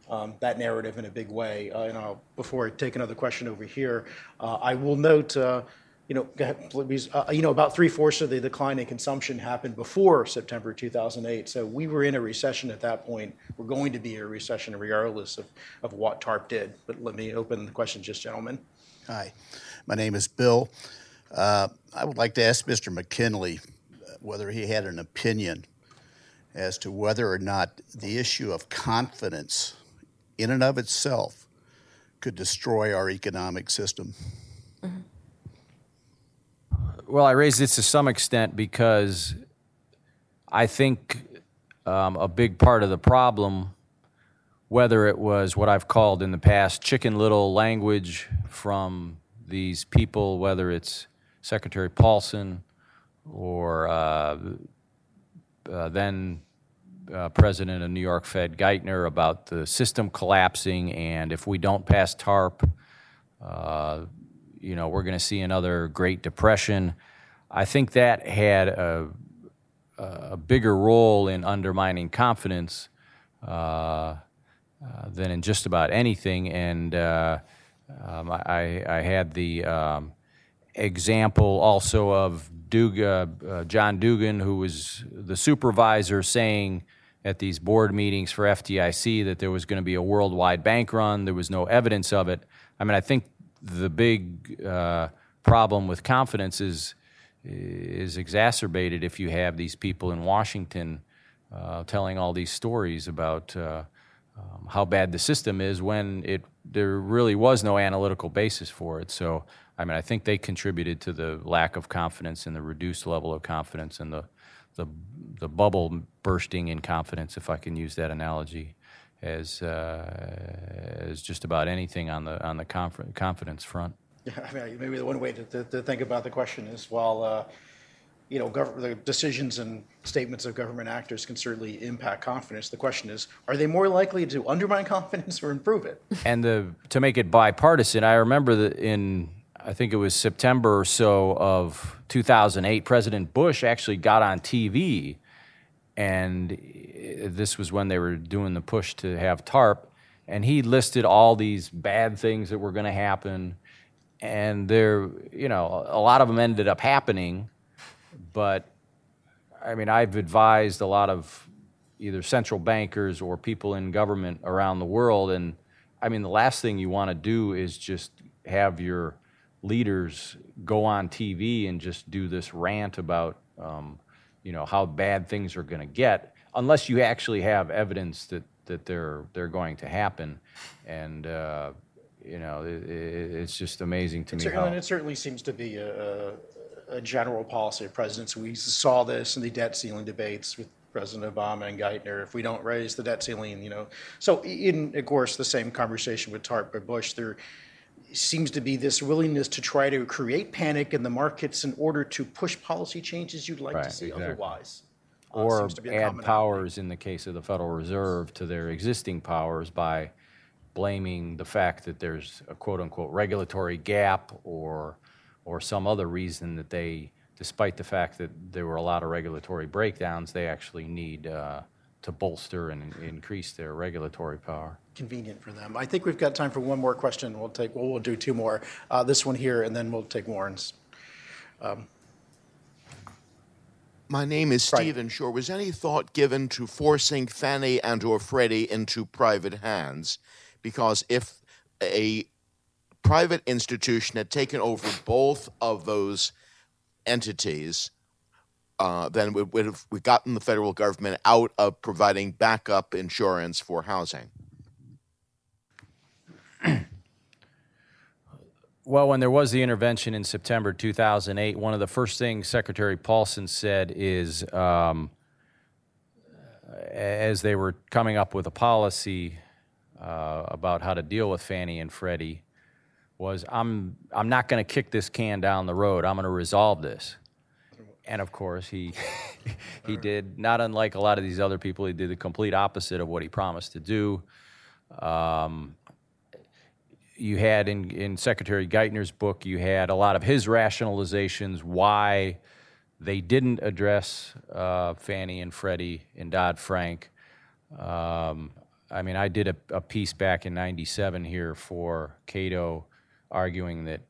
um, that narrative in a big way. Uh, and I'll, before I take another question over here, uh, I will note, uh, you know, uh, you know, about three fourths of the decline in consumption happened before September 2008. So we were in a recession at that point. We're going to be in a recession regardless of, of what TARP did. But let me open the question, just gentlemen. Hi, my name is Bill. Uh, I would like to ask Mr. McKinley whether he had an opinion as to whether or not the issue of confidence in and of itself could destroy our economic system. Well, I raised this to some extent because I think um, a big part of the problem, whether it was what I've called in the past chicken little language from these people, whether it's Secretary Paulson or uh, uh, then uh, President of New York Fed Geithner about the system collapsing, and if we don't pass TARP, uh, you know, we're going to see another Great Depression. I think that had a, a bigger role in undermining confidence uh, uh, than in just about anything. And um, I, I had the um, example also of Uh, John Dugan, who was the supervisor, saying at these board meetings for FDIC that there was going to be a worldwide bank run. There was no evidence of it. I mean, I think the big uh, problem with confidence is is exacerbated if you have these people in Washington uh, telling all these stories about uh, um, how bad the system is when it there really was no analytical basis for it. So, I mean, I think they contributed to the lack of confidence and the reduced level of confidence and the the, the bubble bursting in confidence, if I can use that analogy, as uh, as just about anything on the on the conf- confidence front. Yeah, [LAUGHS] I mean, maybe the one way to, to, to think about the question is, while, uh, you know, gov- the decisions and statements of government actors can certainly impact confidence, the question is, are they more likely to undermine [LAUGHS] confidence or improve it? and the to make it bipartisan, I remember that in I think it was September or so of 2008, President Bush actually got on TV, and eh, this was when they were doing the push to have TARP, and he listed all these bad things that were going to happen, and there, you know, a lot of them ended up happening, but I mean, I've advised a lot of either central bankers or people in government around the world, and I mean, the last thing you want to do is just have your leaders go on TV and just do this rant about, um, you know, how bad things are going to get, unless you actually have evidence that that they're they're going to happen, and uh, you know, it, it, it's just amazing to me Certainly, and it certainly seems to be a, a, a general policy of presidents. We saw this in the debt ceiling debates with President Obama and Geithner. If we don't raise the debt ceiling, you know, so in of course the same conversation with TARP by Bush, there seems to be this willingness to try to create panic in the markets in order to push policy changes you'd like to see exactly. otherwise. Uh, or seems to be a add powers in the case of the Federal Reserve to their existing powers by blaming the fact that there's a quote unquote regulatory gap or or some other reason that they, despite the fact that there were a lot of regulatory breakdowns, they actually need uh, to bolster and increase their regulatory power. convenient for them. I think we've got time for one more question. We'll take, well, we'll do two more. Uh, This one here, and then we'll take Warren's. My name is Right. Stephen Shore. Was any thought given to forcing Fannie and or Freddie into private hands? Because if a private institution had taken over both of those entities, uh, then we would have we gotten the federal government out of providing backup insurance for housing. Well, when there was the intervention in September 2008, one of the first things Secretary Paulson said is, um, as they were coming up with a policy uh, about how to deal with Fannie and Freddie, was I'm I'm not going to kick this can down the road. I'm going to resolve this. And of course, he [LAUGHS] he did not unlike a lot of these other people. He did the complete opposite of what he promised to do you had in, in Secretary Geithner's book, you had a lot of his rationalizations why they didn't address uh, Fannie and Freddie and Dodd Frank. Um, I mean, I did a, a piece back in '97 here for Cato, arguing that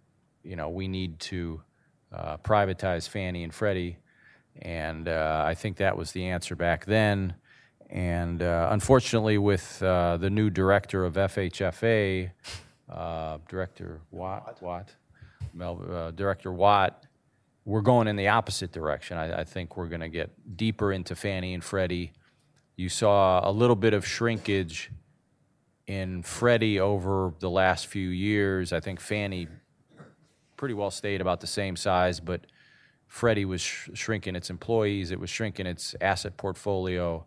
you know we need to uh, privatize Fannie and Freddie, and uh, I think that was the answer back then. And uh, unfortunately, with uh, the new director of FHFA, uh, Director Watt, Watt, Mel, Director Watt we're going in the opposite direction. I, I think we're going to get deeper into Fannie and Freddie. You saw a little bit of shrinkage in Freddie over the last few years. I think Fannie pretty well stayed about the same size, but Freddie was sh- shrinking its employees, it was shrinking its asset portfolio.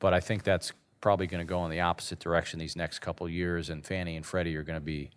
But I think that's probably going to go in the opposite direction these next couple of years, and Fannie and Freddie are going to be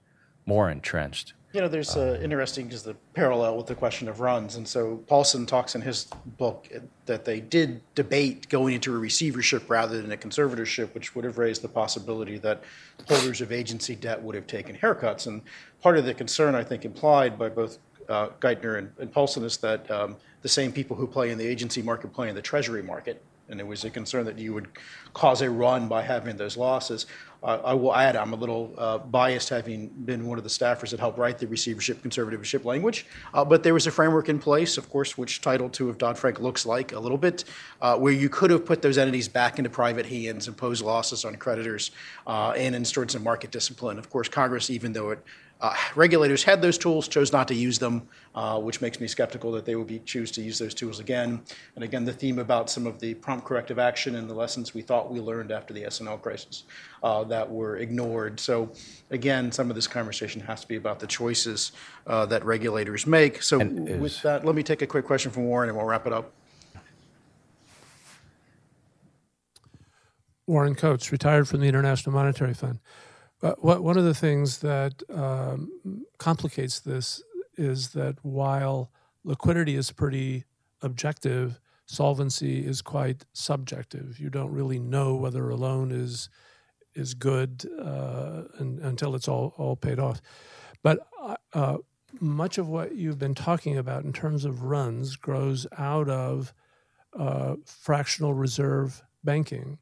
more entrenched. You know, there's uh, interesting because the parallel with the question of runs, and so Paulson talks in his book that they did debate going into a receivership rather than a conservatorship, which would have raised the possibility that holders of agency debt would have taken haircuts. And part of the concern, I think, implied by both uh, Geithner and, and Paulson is that um, the same people who play in the agency market play in the treasury market, and there was a concern that you would cause a run by having those losses. Uh, I will add, I'm a little uh, biased having been one of the staffers that helped write the receivership conservatorship language, uh, but there was a framework in place, of course, which Title II of Dodd-Frank looks like a little bit, uh, where you could have put those entities back into private hands, imposed losses on creditors, uh, and instaured some market discipline. Of course, Congress, even though it uh, regulators had those tools, chose not to use them, uh, which makes me skeptical that they will be, choose to use those tools again. And again, the theme about some of the prompt corrective action and the lessons we thought we learned after the S&L crisis uh, that were ignored. So again, some of this conversation has to be about the choices uh, that regulators make. So with that, let me take a quick question from Warren and we'll wrap it up. Warren Coats, retired from the International Monetary Fund. But what, one of the things that um, complicates this is that while liquidity is pretty objective, solvency is quite subjective. You don't really know whether a loan is is good uh, and, until it's all, all paid off. But uh, much of what you've been talking about in terms of runs grows out of uh, fractional reserve banking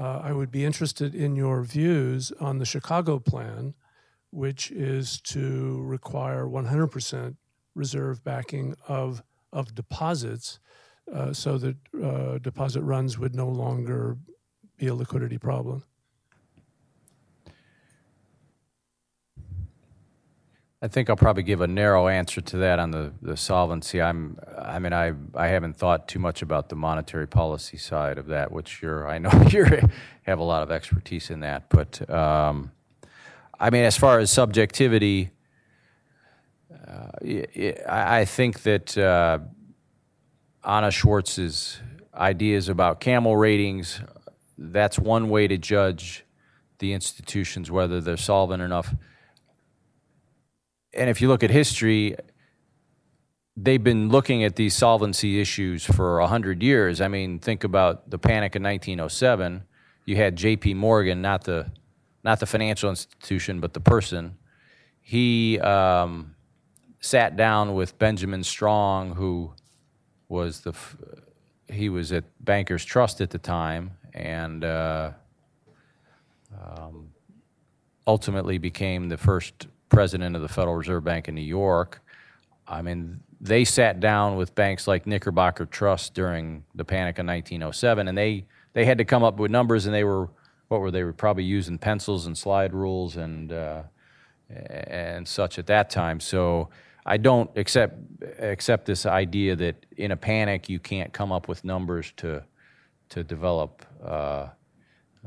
uh, I would be interested in your views on the Chicago plan, which is to require 100% reserve backing of, of deposits uh, so that uh, deposit runs would no longer be a liquidity problem. I think I'll probably give a narrow answer to that on the, the solvency. I'm, I mean, I, I haven't thought too much about the monetary policy side of that, which you're, I know [LAUGHS] you have a lot of expertise in that. But um, I mean, as far as subjectivity, uh, I think that uh, Anna Schwartz's ideas about camel ratings, that's one way to judge the institutions, whether they're solvent enough and if you look at history, they've been looking at these solvency issues for 100 years. I mean, think about the panic in 1907. You had J.P. Morgan, not the, not the financial institution, but the person. He um, sat down with Benjamin Strong, who was the, he was at Bankers Trust at the time, and uh, um, ultimately became the first president of the Federal Reserve Bank in New York. I mean, they sat down with banks like Knickerbocker Trust during the panic of 1907, and they, they had to come up with numbers, and they were what were they were probably using pencils and slide rules and uh, and such at that time. So I don't accept accept this idea that in a panic you can't come up with numbers to to develop uh,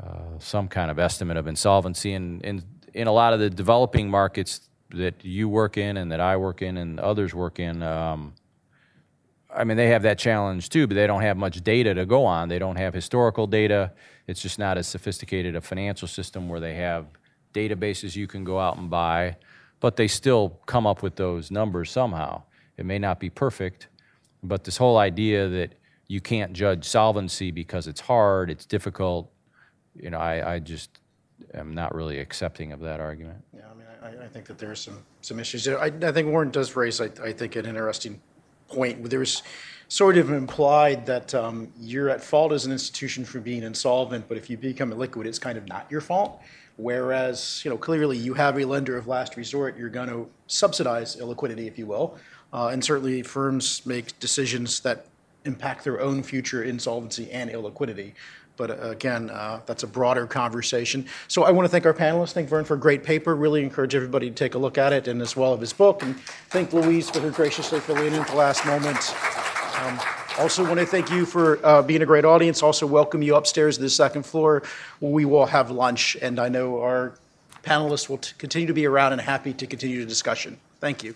uh, some kind of estimate of insolvency. And, and in a lot of the developing markets that you work in and that I work in and others work in, um, I mean, they have that challenge too, but they don't have much data to go on. They don't have historical data. It's just not as sophisticated a financial system where they have databases you can go out and buy, but they still come up with those numbers somehow. It may not be perfect, but this whole idea that you can't judge solvency because it's hard, it's difficult, you know, I, I just am not really accepting of that argument. Yeah, I mean, I, I think that there's some, some issues. I, I think Warren does raise, I, I think, an interesting point. There's sort of implied that um, you're at fault as an institution for being insolvent, but if you become illiquid, it's kind of not your fault. Whereas, you know, clearly you have a lender of last resort, you're going to subsidize illiquidity, if you will. Uh, and certainly firms make decisions that impact their own future insolvency and illiquidity. But uh, again, uh, that's a broader conversation. So I want to thank our panelists. Thank Vern for a great paper. Really encourage everybody to take a look at it and as well of his book. And thank Louise for her graciously filling in at the last moment. Um, also want to thank you for uh, being a great audience. Also welcome you upstairs to the second floor where we will have lunch. And I know our panelists will t- continue to be around and happy to continue the discussion. Thank you.